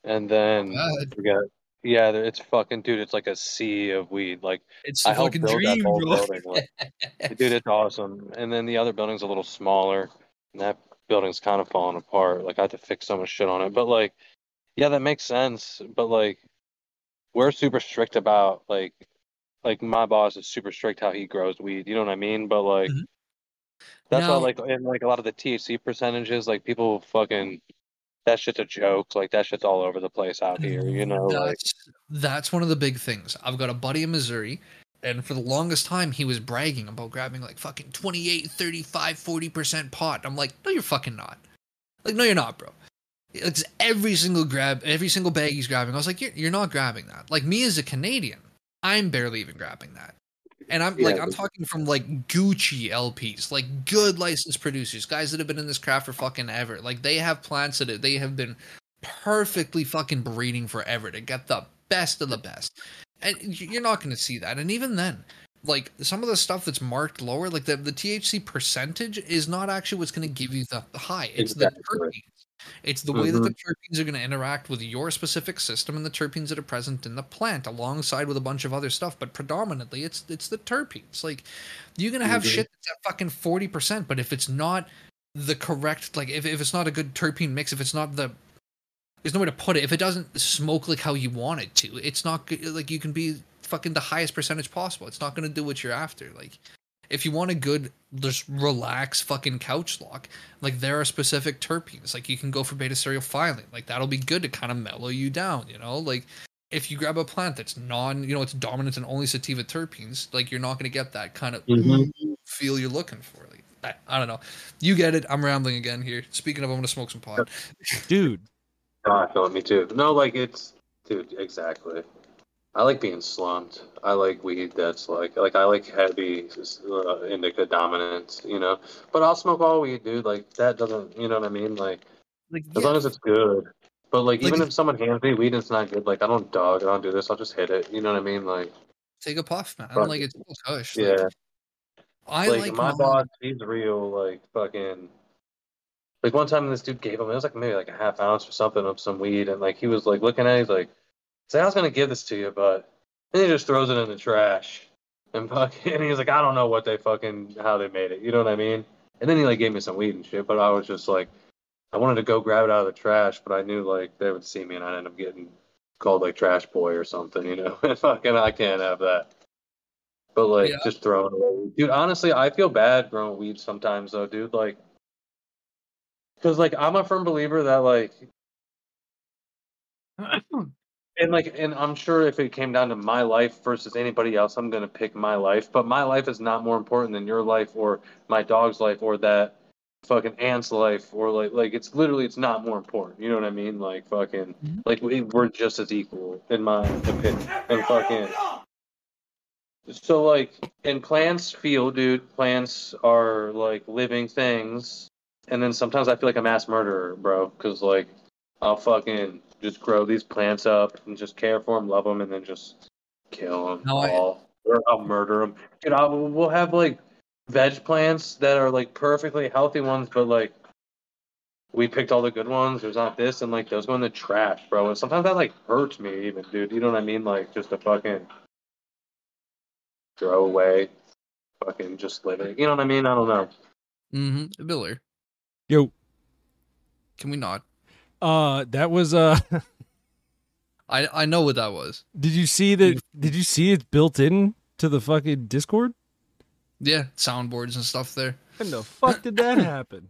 and then God, we got yeah, it's fucking dude. It's like a sea of weed. Like, it's I helped fucking build that dream, whole bro. building. Like, dude, it's awesome. And then the other building's a little smaller, and that building's kind of falling apart. Like I had to fix so much shit on it. But like, yeah, that makes sense. But like, we're super strict about like, like my boss is super strict how he grows weed. You know what I mean? But like, Mhm. that's Now- why like in like a lot of the THC percentages, like people fucking. That shit's a joke. Like that shit's all over the place out here. You know, like that's that's one of the big things. I've got a buddy in Missouri, and for the longest time he was bragging about grabbing like fucking 28, 35, 40% pot. I'm like, no, you're fucking not. Like, no, you're not, bro. It's every single grab, every single bag he's grabbing. I was like, you're, you're not grabbing that. Like me as a Canadian, I'm barely even grabbing that. And I'm like, I'm talking from like Gucci LPs, like good licensed producers, guys that have been in this craft for fucking ever. Like they have plants that they have been perfectly fucking breeding forever to get the best of the best. And you're not going to see that. And even then, like some of the stuff that's marked lower, like the, the THC percentage is not actually what's going to give you the, the high. It's the Exactly. terpenes. It's the way that the terpenes are going to interact with your specific system and the terpenes that are present in the plant, alongside with a bunch of other stuff. But predominantly, it's it's the terpenes. Like you're going to have Mhm. shit that's at fucking forty percent, but if it's not the correct, like if if it's not a good terpene mix, if it's not the there's no way to put it. If it doesn't smoke like how you want it to, it's not good. Like you can be fucking the highest percentage possible. It's not going to do what you're after. Like if you want a good, just relax fucking couch lock, like there are specific terpenes. Like you can go for beta caryophyllene. Like that'll be good to kind of mellow you down. You know, like if you grab a plant that's non, you know, it's dominant and only sativa terpenes, like you're not going to get that kind of Mhm. feel you're looking for. Like I, I don't know. You get it. I'm rambling again here. Speaking of, I'm going to smoke some pot. dude. No, I feel it. Me too. No, like it's, dude, exactly. I like being slumped. I like weed that's like, like I like heavy uh, indica dominance, you know. But I'll smoke all weed, dude. Like that doesn't, you know what I mean? Like Like as long as it's good. But like, Like even if- someone hands me weed and it's not good, like I don't dog, I don't do this. I'll just hit it. You know what I mean? Like, take a puff, man. Fuck Like it. it's all kush. Like, yeah. I like, like, my mine- boss, he's real. Like fucking. Like one time, this dude gave him it was like maybe like a half ounce or something of some weed, and like he was like looking at, it, he's like, "Say I was gonna give this to you, but," and he just throws it in the trash, and fucking, and he's like, "I don't know what they fucking how they made it," you know what I mean? And then he like gave me some weed and shit, but I was just like, I wanted to go grab it out of the trash, but I knew like they would see me, and I'd end up getting called like trash boy or something, you know? And fucking, I can't have that. But like, Yeah. just throwing away, dude. Honestly, I feel bad growing weed sometimes, though, dude. Like, because like I'm a firm believer that like, and like, and I'm sure if it came down to my life versus anybody else, I'm gonna pick my life. But my life is not more important than your life or my dog's life or that fucking ant's life or like like it's literally it's not more important. You know what I mean? Like fucking Mhm. like we, we're just as equal in my opinion. And fucking. So like, and plants feel, dude. Plants are like living things, and then sometimes I feel like a mass murderer, bro. Because like, I'll fucking just grow these plants up and just care for them, love them, and then just kill them No, I- all, or I'll murder them. Dude, I, we'll have like veg plants that are like perfectly healthy ones, but like. We picked all the good ones. There's not this, and like those go in the trash, bro. And sometimes that like hurts me, even, dude. You know what I mean? Like just a fucking throw away, fucking just live it. You know what I mean? I don't know. Mm-hmm. Miller. Yo, Can we not? Uh, that was uh. I I know what that was. Did you see that? Did you see it built in to the fucking Discord? Yeah, soundboards and stuff there. When the fuck did that happen?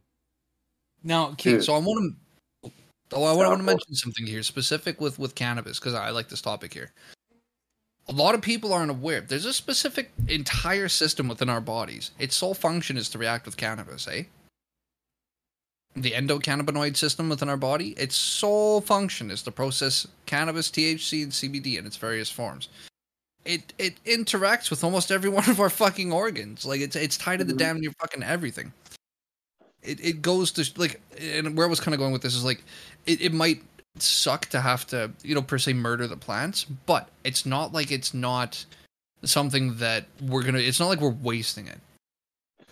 Now, okay, so I want to. Oh, I want to mention something here, specific with with cannabis, because I like this topic here. A lot of people aren't aware. There's a specific entire system within our bodies. Its sole function is to react with cannabis, eh? The endocannabinoid system within our body, its sole function is to process cannabis, THC, and CBD in its various forms. it it interacts with almost every one of our fucking organs. Like it's it's tied to the Mhm. damn near fucking everything. It it goes to like, and where I was kind of going with this is like, it, it might suck to have to you know per se murder the plants, but it's not like it's not something that we're gonna. It's not like we're wasting it.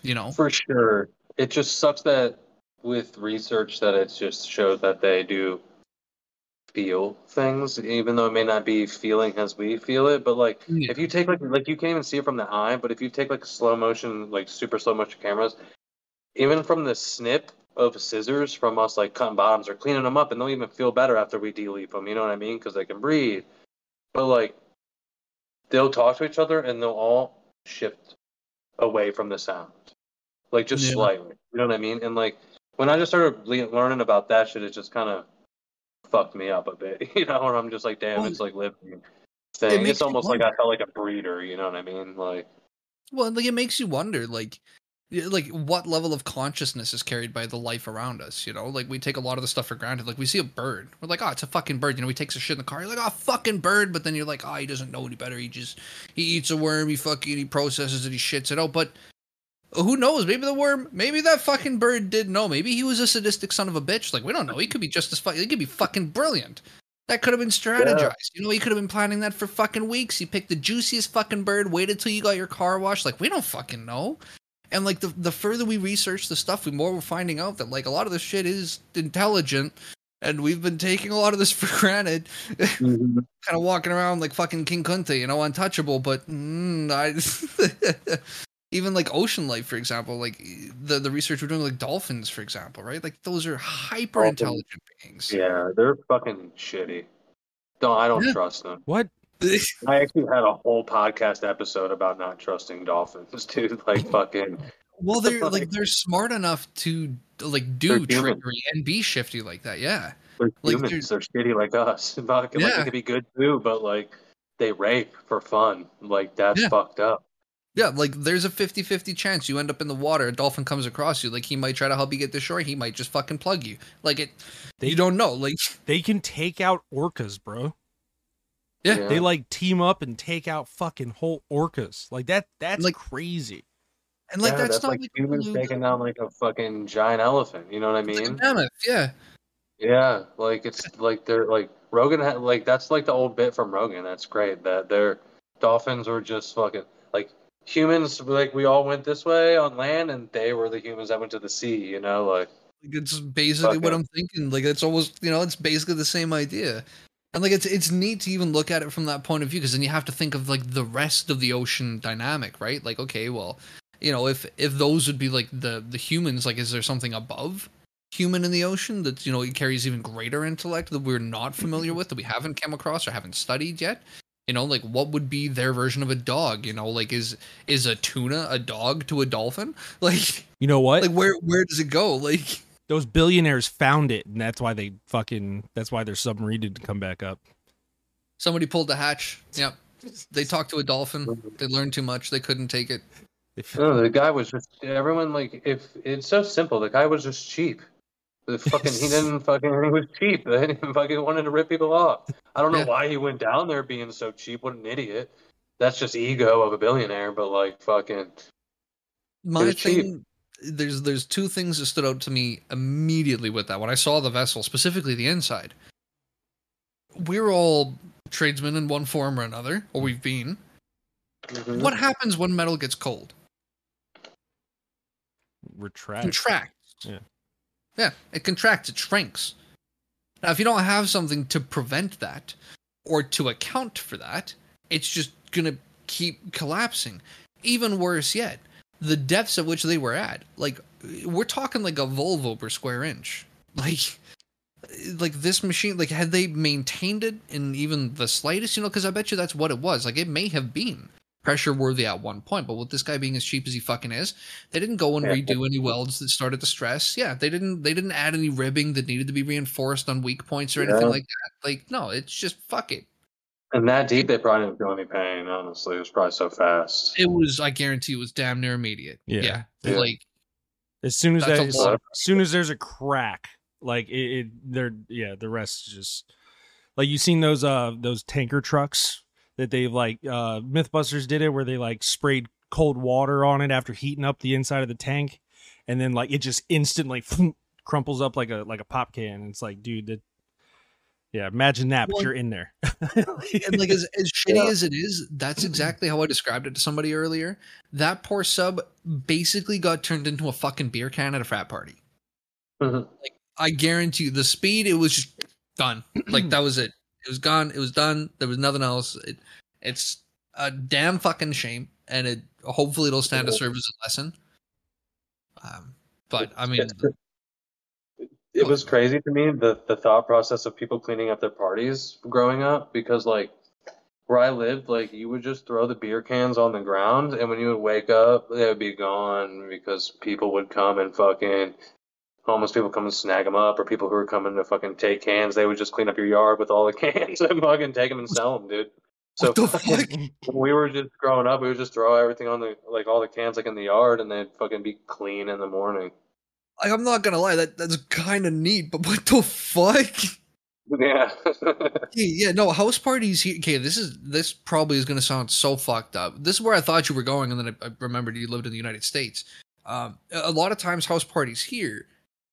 You know. For sure. It just sucks that with research that it just shows that they do feel things, even though it may not be feeling as we feel it. But like Yeah. if you take like like you can't even see it from the eye, but if you take like slow motion, like super slow motion cameras, even from the snip of scissors from us like cutting bottoms or cleaning them up, and they'll even feel better after we deleaf them. You know what I mean? Because they can breathe. But like they'll talk to each other and they'll all shift away from the sound, like just Yeah. slightly. You know what I mean? And like when I just started le- learning about that shit, it just kind of fucked me up a bit. You know, and I'm just like, damn, Well, it's like living thing. makes It's almost like I felt like a breeder. You know what I mean? Like, Well, like it makes you wonder, like, like what level of consciousness is carried by the life around us. You know, like we take a lot of the stuff for granted. Like we see a bird, we're like, oh, it's a fucking bird. You know, he takes a shit in the car. You're like, oh, fucking bird. But then you're like, oh, he doesn't know any better. He just he eats a worm. He fucking he processes it. He shits it out. But who knows? Maybe the worm. Maybe that fucking bird did know. Maybe he was a sadistic son of a bitch. Like we don't know. He could be just as fucking. He could be fucking brilliant. That could have been strategized. You know, he could have been planning that for fucking weeks. He picked the juiciest fucking bird, waited till you got your car washed. Like, we don't fucking know. And like the the further we research the stuff, the more we're finding out that like a lot of this shit is intelligent, and we've been taking a lot of this for granted, kind of walking around like fucking King Kunta, you know, untouchable. But mm, I, even like ocean life, for example, like the the research we're doing, like dolphins, for example, right? Like those are hyper intelligent beings. yeah, they're fucking shitty. Don't I don't Yeah. trust them. What? I actually had a whole podcast episode about not trusting dolphins, dude. Like fucking Well, they're like Like- they're smart enough to like They're do human. trickery and be shifty like that. Yeah, they're Like, humans. They're shitty like us. Fucking, Like Yeah. they could be good too, but like they rape for fun. Like that's Yeah. fucked up. Yeah. Like there's a 50-50 chance you end up in the water. A dolphin comes across you. Like he might try to help you get to shore. He might just fucking plug you. Like it. They- you don't know. Like They can take out orcas, bro. Yeah. They like team up and take out fucking whole orcas. Like that. That's Like- crazy. and like yeah, that's, that's, not like, like humans Hulu, taking down like a fucking giant elephant. You know what I it's like mean? mammoth. Yeah. Yeah, like it's like they're like Rogan had like that's like the old bit from Rogan. That's great that their dolphins were just fucking like humans. Like we all went this way on land, and they were the humans that went to the sea. You know, like it's basically what I'm thinking. Like it's almost you know it's basically the same idea, and like it's it's neat to even look at it from that point of view because then you have to think of like the rest of the ocean dynamic, right? Like okay, well, you know if if those would be like the the humans, like is there something above human in the ocean that you know it carries even greater intellect that we're not familiar with that we haven't come across or haven't studied yet? You know, like what would be their version of a dog? You know, like is is a tuna a dog to a dolphin? Like You know what? like where where does it go? Like. Those billionaires found it, and that's why they fucking. That's why their submarine didn't come back up. Somebody pulled the hatch. Yep. They talked to a dolphin. They learned too much. They couldn't take it. No, the guy was just everyone like if it's so simple. The guy was just cheap. The fucking he didn't fucking he was cheap. He didn't fucking wanted to rip people off. I don't know Yeah. why he went down there being so cheap. What an idiot. That's just ego of a billionaire. But like fucking My was cheap. thing there's there's two things that stood out to me immediately with that. When I saw the vessel, specifically the inside. We're all tradesmen in one form or another, or we've been. mhm. What happens when metal gets cold? retract. Contracts. Yeah. Yeah, it contracts, it shrinks. Now, if you don't have something to prevent that or to account for that, it's just going to keep collapsing. Even worse yet, the depths at which they were at. Like, we're talking like a Volvo per square inch. Like, like this machine, like, had they maintained it in even the slightest, you know, because I bet you that's what it was. Like, it may have been pressure worthy at one point, but with this guy being as cheap as he fucking is, they didn't go and redo any welds that started to stress. Yeah, they didn't. They didn't add any ribbing that needed to be reinforced on weak points or anything Yeah. like that. Like, no, it's just fuck it. And that deep, they probably didn't feel any pain. Honestly, it was probably so fast. It was. I guarantee it was damn near immediate. Yeah. Yeah, Yeah. like As soon as that, as soon as there's a crack, like it, it they're yeah, the rest is just like you've seen those uh those tanker trucks that they've like uh Mythbusters did it where they like sprayed cold water on it after heating up the inside of the tank, and then like it just instantly crumples up like a like a pop can. It's like, dude, that yeah, imagine that, but you're in there. and like as, as shitty Yeah. as it is, that's exactly how I described it to somebody earlier. That poor sub basically got turned into a fucking beer can at a frat party. Mhm. I guarantee you, the speed it was just done. Like that was it. It was gone. It was done. There was nothing else. It, it's a damn fucking shame, and it hopefully it'll stand to serve as a lesson. Um, but I mean, it was crazy to me the the thought process of people cleaning up their parties growing up because like where I lived, like you would just throw the beer cans on the ground, and when you would wake up, they would be gone because people would come and fucking homeless people come and snag them up, or people who are coming to fucking take cans, they would just clean up your yard with all the cans and fucking take them and sell them, dude. So what the fucking- fuck? we were just growing up, we would just throw everything on the like all the cans like in the yard, and they'd fucking be clean in the morning. Like, I'm not gonna lie, that that's kind of neat. But what the fuck? Yeah. Yeah, no, house parties here. Okay, this is this probably is going to sound so fucked up. This is where I thought you were going, and then I, I remembered you lived in the United States. Um, a lot of times, house parties here,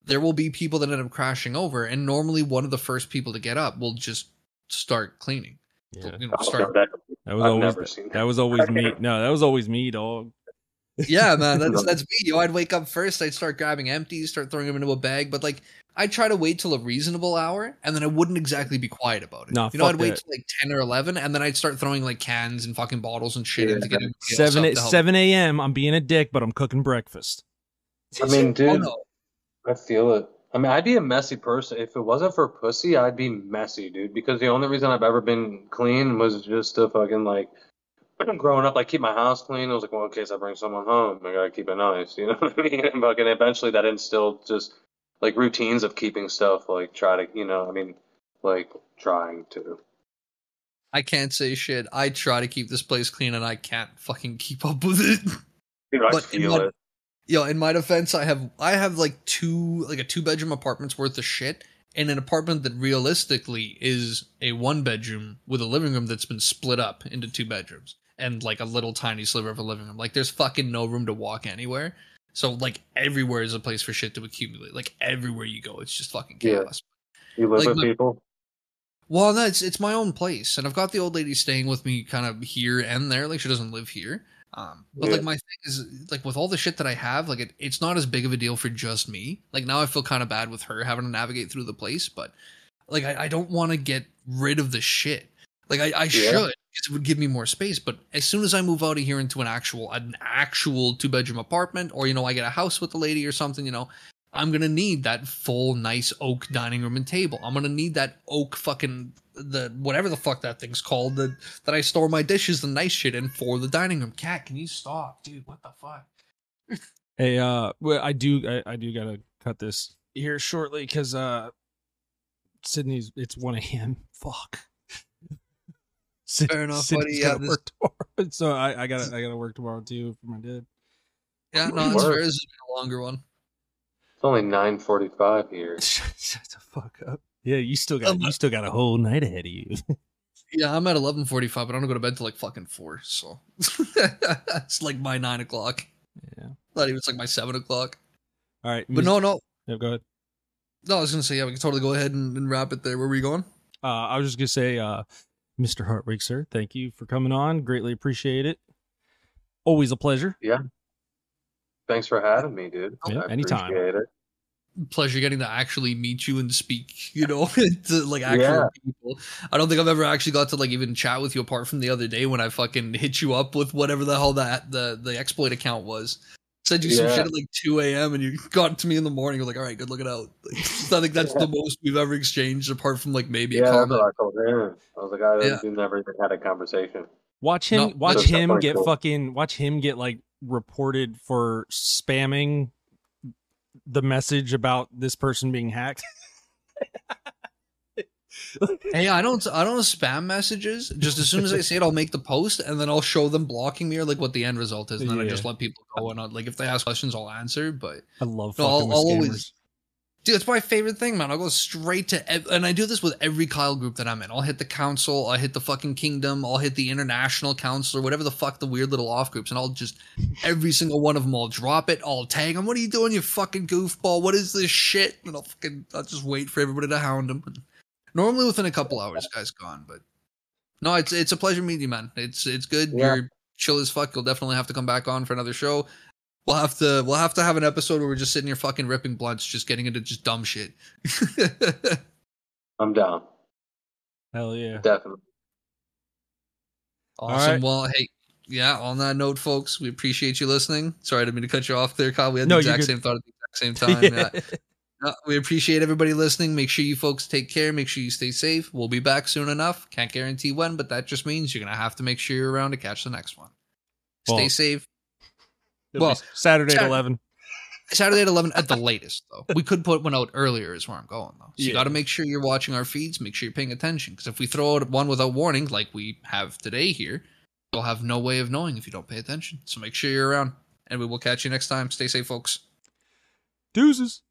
there will be people that end up crashing over, and normally one of the first people to get up will just start cleaning. Yeah, You know, Oh, start. that- that was I've always never seen that was always me. No, that was always me, dog. Yeah, man, that's that's me. Yo, I'd wake up first. I'd start grabbing empties, start throwing them into a bag, but like. I'd try to wait till a reasonable hour, and then I wouldn't exactly be quiet about it. Nah, you know, I'd wait till like ten or eleven, and then I'd start throwing like cans and fucking bottles and shit in to get everybody else Seven up to seven a.m. I'm being a dick, but I'm cooking breakfast. I mean, Oh, dude, no. I feel it. I mean, I'd be a messy person. If it wasn't for pussy, I'd be messy, dude. Because the only reason I've ever been clean was just to fucking like growing up, like keep my house clean. I was like, well, in case I bring someone home, I gotta keep it nice. You know what I mean? And fucking eventually that instilled just like routines of keeping stuff. Like try to, you know, I mean, like trying to. I can't say shit. I try to keep this place clean, and I can't fucking keep up with it. Dude, I But in feel my- it. Yo, in my defense, I have I have like two like a two bedroom apartment's worth of shit, in an apartment that realistically is a one bedroom with a living room that's been split up into two bedrooms and like a little tiny sliver of a living room. Like there's fucking no room to walk anywhere. So like everywhere is a place for shit to accumulate. Like everywhere you go, it's just fucking chaos. Yeah. You live like with my- people. Well, no, it's it's my own place, and I've got the old lady staying with me, kind of here and there. Like she doesn't live here. Um, but Yeah. like my thing is like with all the shit that I have, like it, it's not as big of a deal for just me. Like now I feel kind of bad with her having to navigate through the place, but like I, I don't want to get rid of the shit. Like I, I should because it would give me more space. But as soon as I move out of here into an actual an actual two bedroom apartment, or you know I get a house with the lady or something, you know, I'm gonna need that full nice oak dining room and table. I'm gonna need that oak fucking the whatever the fuck that thing's called that that I store my dishes, and nice shit in for the dining room. Cat, can you stop, dude? What the fuck? Hey, uh, well, I do, I, I do gotta cut this here shortly because uh, Sydney's it's one a.m. Fuck. Syd- Fair enough, Sydney's buddy. Yeah, gotta this- work tomorrow, so I, I gotta, I gotta work tomorrow too for my dad. Yeah, no, Good that's work. fair. This has been a longer one. It's only nine forty-five here. Shut the fuck up. Yeah, you still got, Um, you still got a whole night ahead of you. Yeah, I'm at 11:45, but I don't go to bed till like fucking four. So it's like my nine o'clock. yeah. Not even. It's like my seven o'clock. All right, But no, no, no, go ahead. no. I was gonna say yeah, we can totally go ahead and, and wrap it there. Where were we going? Uh, I was just gonna say, uh, Mr. Hartwig, sir, thank you for coming on. Greatly appreciate it. Always a pleasure. Thanks for having me, dude. Yeah, I anytime. it. pleasure getting to actually meet you and speak, you know, to like actual Yeah. people. I don't think I've ever actually got to like even chat with you apart from the other day when I fucking hit you up with whatever the hell that the the exploit account was. Said you some Yeah. shit at like 2 a.m. and you got to me in the morning. You're like, all right, good looking out. Like, I think that's the most we've ever exchanged apart from like maybe Yeah, a comment. what I told him. I was like, I Yeah. we've never even had a conversation. Watch him. No, watch him get cool. fucking. Watch him get like reported for spamming the message about this person being hacked. Hey, I don't I don't spam messages. Just as soon as I say it, I'll make the post and then I'll show them blocking me or like what the end result is, and then I just let people go. And I'll, like if they ask questions, I'll answer. But I love No, I'll- I'll always- Dude, it's my favorite thing, man. I'll go straight to, ev- and I do this with every Kyle group that I'm in. I'll hit the council, I'll hit the fucking kingdom, I'll hit the international council or whatever the fuck the weird little off groups, and I'll just every single one of them. I'll drop it. I'll tag them. What are you doing, you fucking goofball? What is this shit? And I'll fucking, I'll just wait for everybody to hound them. Normally within a couple hours, guys gone. But no, it's it's a pleasure meeting you, man. It's it's good. Yeah. You're chill as fuck. You'll definitely have to come back on for another show. We'll have to we'll have to have an episode where we're just sitting here fucking ripping blunts, just getting into just dumb shit. I'm down. Hell yeah. Definitely. awesome. right. Well, hey, yeah. On that note, folks, we appreciate you listening. Sorry, I didn't mean to cut you off there, Kyle. We had No, the exact same thought at the exact same time. yeah. No, we appreciate everybody listening. Make sure you folks take care. Make sure you stay safe. We'll be back soon enough. Can't guarantee when, but that just means you're gonna have to make sure you're around to catch the next one. Stay safe. It'll Well, Saturday at 11. Saturday at 11 at the latest, though. We could put one out earlier, is where I'm going, though. So you got to make sure you're watching our feeds. Make sure you're paying attention. Because if we throw out one without warning, like we have today here, you'll have no way of knowing if you don't pay attention. So make sure you're around. And we will catch you next time. Stay safe, folks. Deuces.